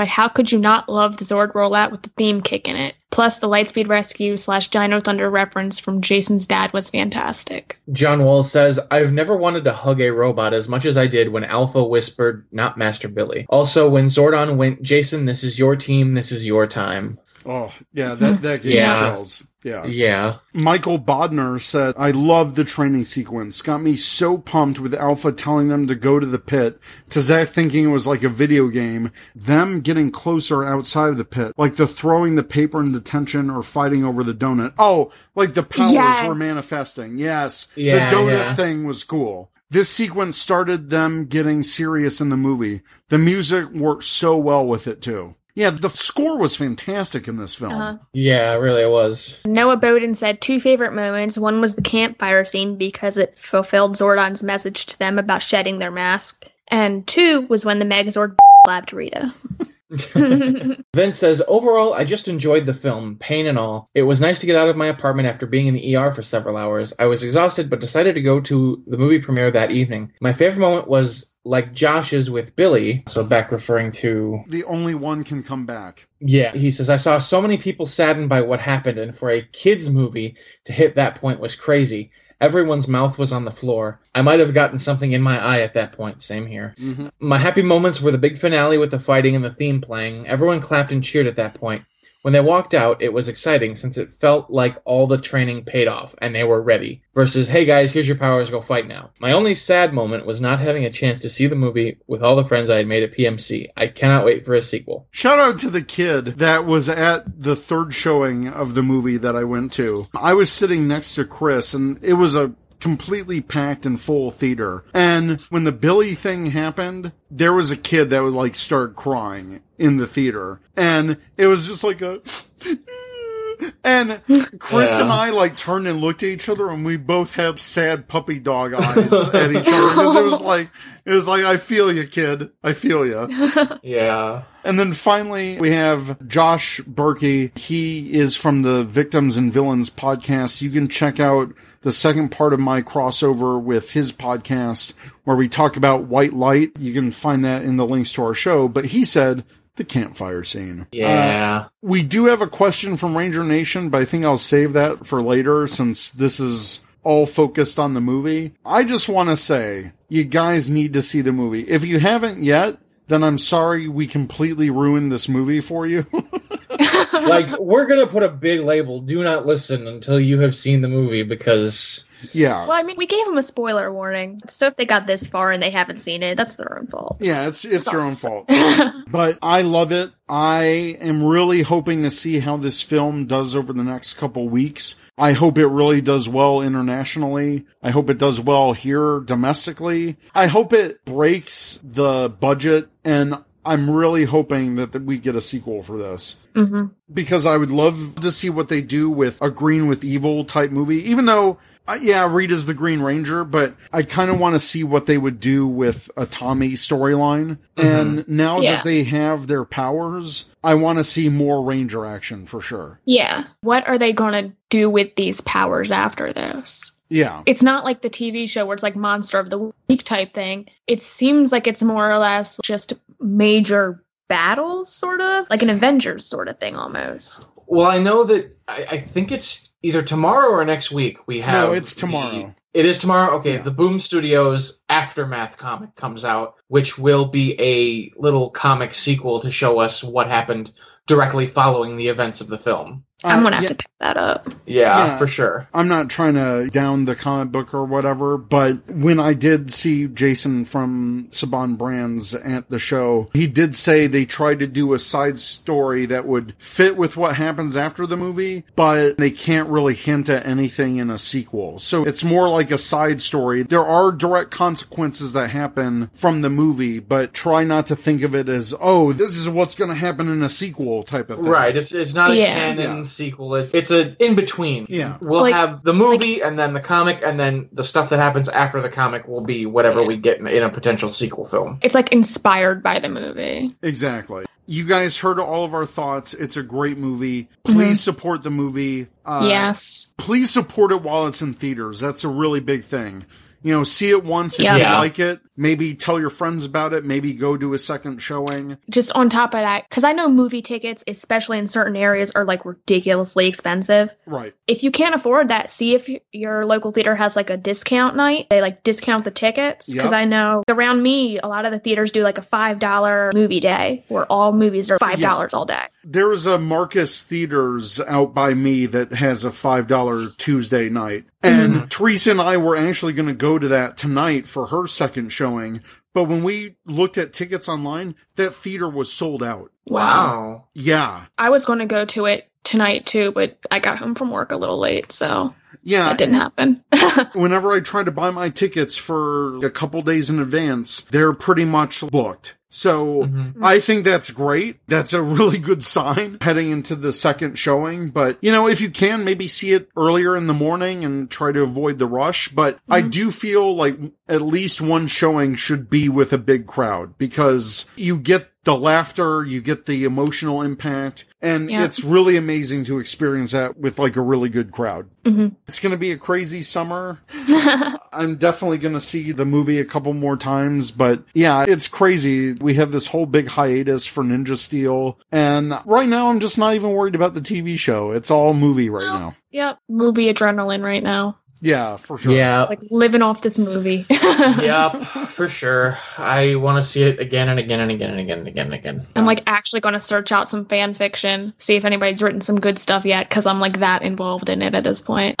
But how could you not love the Zord rollout with the theme kick in it? Plus, the Lightspeed Rescue slash Dino Thunder reference from Jason's dad was fantastic. John Wall says, I've never wanted to hug a robot as much as I did when Alpha whispered, not Master Billy. Also, when Zordon went, Jason, this is your team, this is your time. Oh, yeah, that, that gave Yeah. me chills. Yeah. Yeah. Michael Bodner said, I love the training sequence. Got me so pumped with Alpha telling them to go to the pit, to Zach thinking it was like a video game, them getting closer outside of the pit, like the throwing the paper in detention or fighting over the donut. Oh, like the powers Yes. were manifesting. Yes. Yeah, the donut yeah. thing was cool. This sequence started them getting serious in the movie. The music worked so well with it too. Yeah, the score was fantastic in this film. Uh-huh. Yeah, really it was. Noah Bowden said two favorite moments. One was the campfire scene because it fulfilled Zordon's message to them about shedding their mask. And two was when the Megazord slapped Rita. Vince says, overall, I just enjoyed the film, pain and all. It was nice to get out of my apartment after being in the ER for several hours. I was exhausted, but decided to go to the movie premiere that evening. My favorite moment was like Josh's with Billy. So back referring to The only one can come back. Yeah, he says, I saw so many people saddened by what happened, and for a kid's movie to hit that point was crazy. Everyone's mouth was on the floor. I might have gotten something in my eye at that point. Same here. Mm-hmm. My happy moments were the big finale with the fighting and the theme playing. Everyone clapped and cheered at that point. When they walked out, it was exciting since it felt like all the training paid off and they were ready. Versus, hey guys, here's your powers, go fight now. My only sad moment was not having a chance to see the movie with all the friends I had made at PMC. I cannot wait for a sequel. Shout out to the kid that was at the third showing of the movie that I went to. I was sitting next to Chris and it was a completely packed and full theater. And when the Billy thing happened, there was a kid that would like start crying in the theater. And it was just like a, and Chris Yeah. and I like turned and looked at each other and we both had sad puppy dog eyes at each other because it was like, it was like, I feel you, kid. I feel you. Yeah. And then finally, we have Josh Berkey. He is from the Victims and Villains podcast. You can check out the second part of my crossover with his podcast where we talk about white light. You can find that in the links to our show. But he said the campfire scene. Yeah. Uh, we do have a question from Ranger Nation, but I think I'll save that for later since this is all focused on the movie. I just want to say you guys need to see the movie. If you haven't yet, then I'm sorry we completely ruined this movie for you. like we're gonna put a big label do not listen until you have seen the movie because yeah. Well, I mean, we gave them a spoiler warning, so if they got this far and they haven't seen it, that's their own fault. Yeah, it's it's your own fault. but I love it. I am really hoping to see how this film does over the next couple weeks. I hope it really does well internationally. I hope it does well here domestically. I hope it breaks the budget and I'm really hoping that, that we get a sequel for this hmm because I would love to see what they do with a Green with Evil type movie. Even though, uh, yeah, Rita's the Green Ranger, but I kind of want to see what they would do with a Tommy storyline. And now Yeah. that they have their powers, I want to see more Ranger action for sure. Yeah. What are they going to do with these powers after this? Yeah. It's not like the TV show where it's like monster of the week type thing. It seems like it's more or less just major battles, sort of like an Avengers sort of thing almost. well i know that i, I think it's either tomorrow or next week we have No, it's the- tomorrow. it is tomorrow okay Yeah. the boom studios aftermath comic comes out which will be a little comic sequel to show us what happened directly following the events of the film I'm Uh, gonna have yeah. to pick that up. yeah, Yeah. for sure I'm not trying to down the comic book or whatever, but when I did see Jason from Saban Brands at the show, he did say they tried to do a side story that would fit with what happens after the movie, but they can't really hint at anything in a sequel. So it's more like a side story. There are direct consequences that happen from the movie, but try not to think of it as, oh, this is what's going to happen in a sequel type of thing. Right. It's it's not a Yeah. canon Yeah. Sequel. It's, it's an in between. Yeah. We'll Like- have the movie and then the comic and then the stuff that happens after the comic will be whatever we get in, in a potential sequel film. It's like inspired by the movie. Exactly. You guys heard all of our thoughts. It's a great movie. Please support the movie. Uh, yes. Please support it while it's in theaters. That's a really big thing. You know, see it once if Yeah. you Yeah. like it. Maybe tell your friends about it. Maybe go do a second showing. Just on top of that, because I know movie tickets, especially in certain areas, are like ridiculously expensive. Right. if you can't afford that, see if your local theater has like a discount night. They like discount the tickets because Yep. I know around me, a lot of the theaters do like a five dollar movie day where all movies are five dollars all day. There's a Marcus Theaters out by me that has a $5 Tuesday night. And mm-hmm. Teresa and I were actually going to go to that tonight for her second showing. But when we looked at tickets online, that theater was sold out. Wow. Yeah. I was going to go to it tonight too, but I got home from work a little late, so Yeah. that didn't happen. whenever I try to buy my tickets for a couple days in advance, they're pretty much booked. So mm-hmm. I think that's great. That's a really good sign heading into the second showing. But, you know, if you can, maybe see it earlier in the morning and try to avoid the rush. But I mm-hmm. do feel like at least one showing should be with a big crowd because you get the laughter, you get the emotional impact, and Yeah. it's really amazing to experience that with like a really good crowd. Mhm. It's going to be a crazy summer. I'm definitely going to see the movie a couple more times, but yeah, it's crazy. We have this whole big hiatus for Ninja Steel, and right now I'm just not even worried about the TV show. It's all movie right now. yep, movie adrenaline right now. Yeah, for sure. Yeah. Like living off this movie. yep. for sure. I want to see it again and again and again and again and again and again. I'm like actually going to search out some fan fiction, see if anybody's written some good stuff yet, because I'm like that involved in it at this point.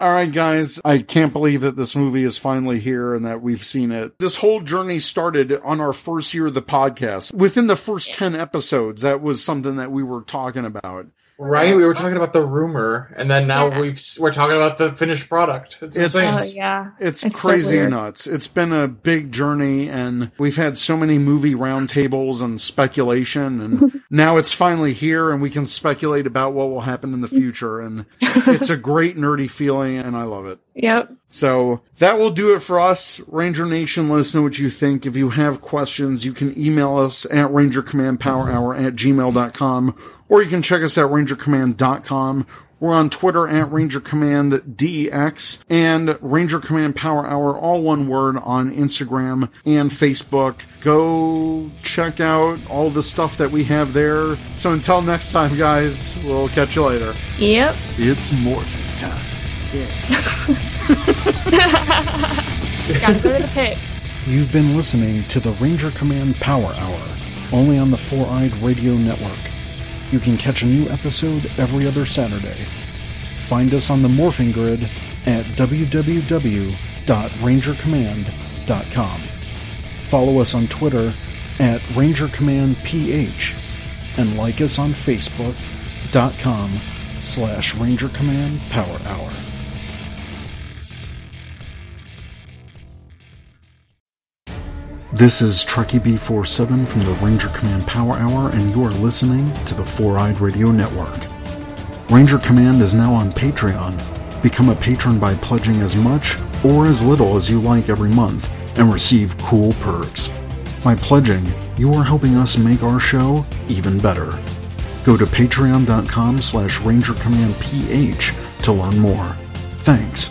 All right, guys. I can't believe that this movie is finally here and that we've seen it. This whole journey started on our first year of the podcast. Within the first 10 episodes, that was something that we were talking about. Right? We were talking about the rumor, and then now Yeah. we've we're talking about the finished product. It's, It's- insane. oh yeah. It's, It's crazy weird. nuts. It's been a big journey and we've had so many movie roundtables and speculation and now it's finally here and we can speculate about what will happen in the future and it's a great nerdy feeling and I love it. Yep. So that will do it for us. Ranger Nation, let us know what you think. If you have questions, you can email us at rangercommandpowerhour at gmail.com or you can check us at rangercommand.com. We're on Twitter at Ranger Command DX and Ranger Command Power Hour, all one word on Instagram and Facebook. Go check out all the stuff that we have there. So until next time, guys, we'll catch you later. Yep. It's morphing time. Gotta go to the pit. You've been listening to the Ranger Command Power Hour, only on the Four Eyed Radio Network. You can catch a new episode every other Saturday. Find us on the morphing grid at www.rangercommand.com. Follow us on Twitter at RangerCommandPH and like us on Facebook.com slash Ranger This is Truckee B47 from the Ranger Command Power Hour, and you are listening to the Four Eyed Radio Network. Ranger Command is now on Patreon. Become a patron by pledging as much or as little as you like every month and receive cool perks. By pledging, you are helping us make our show even better. Go to patreon.com slash rangercommandph to learn more. Thanks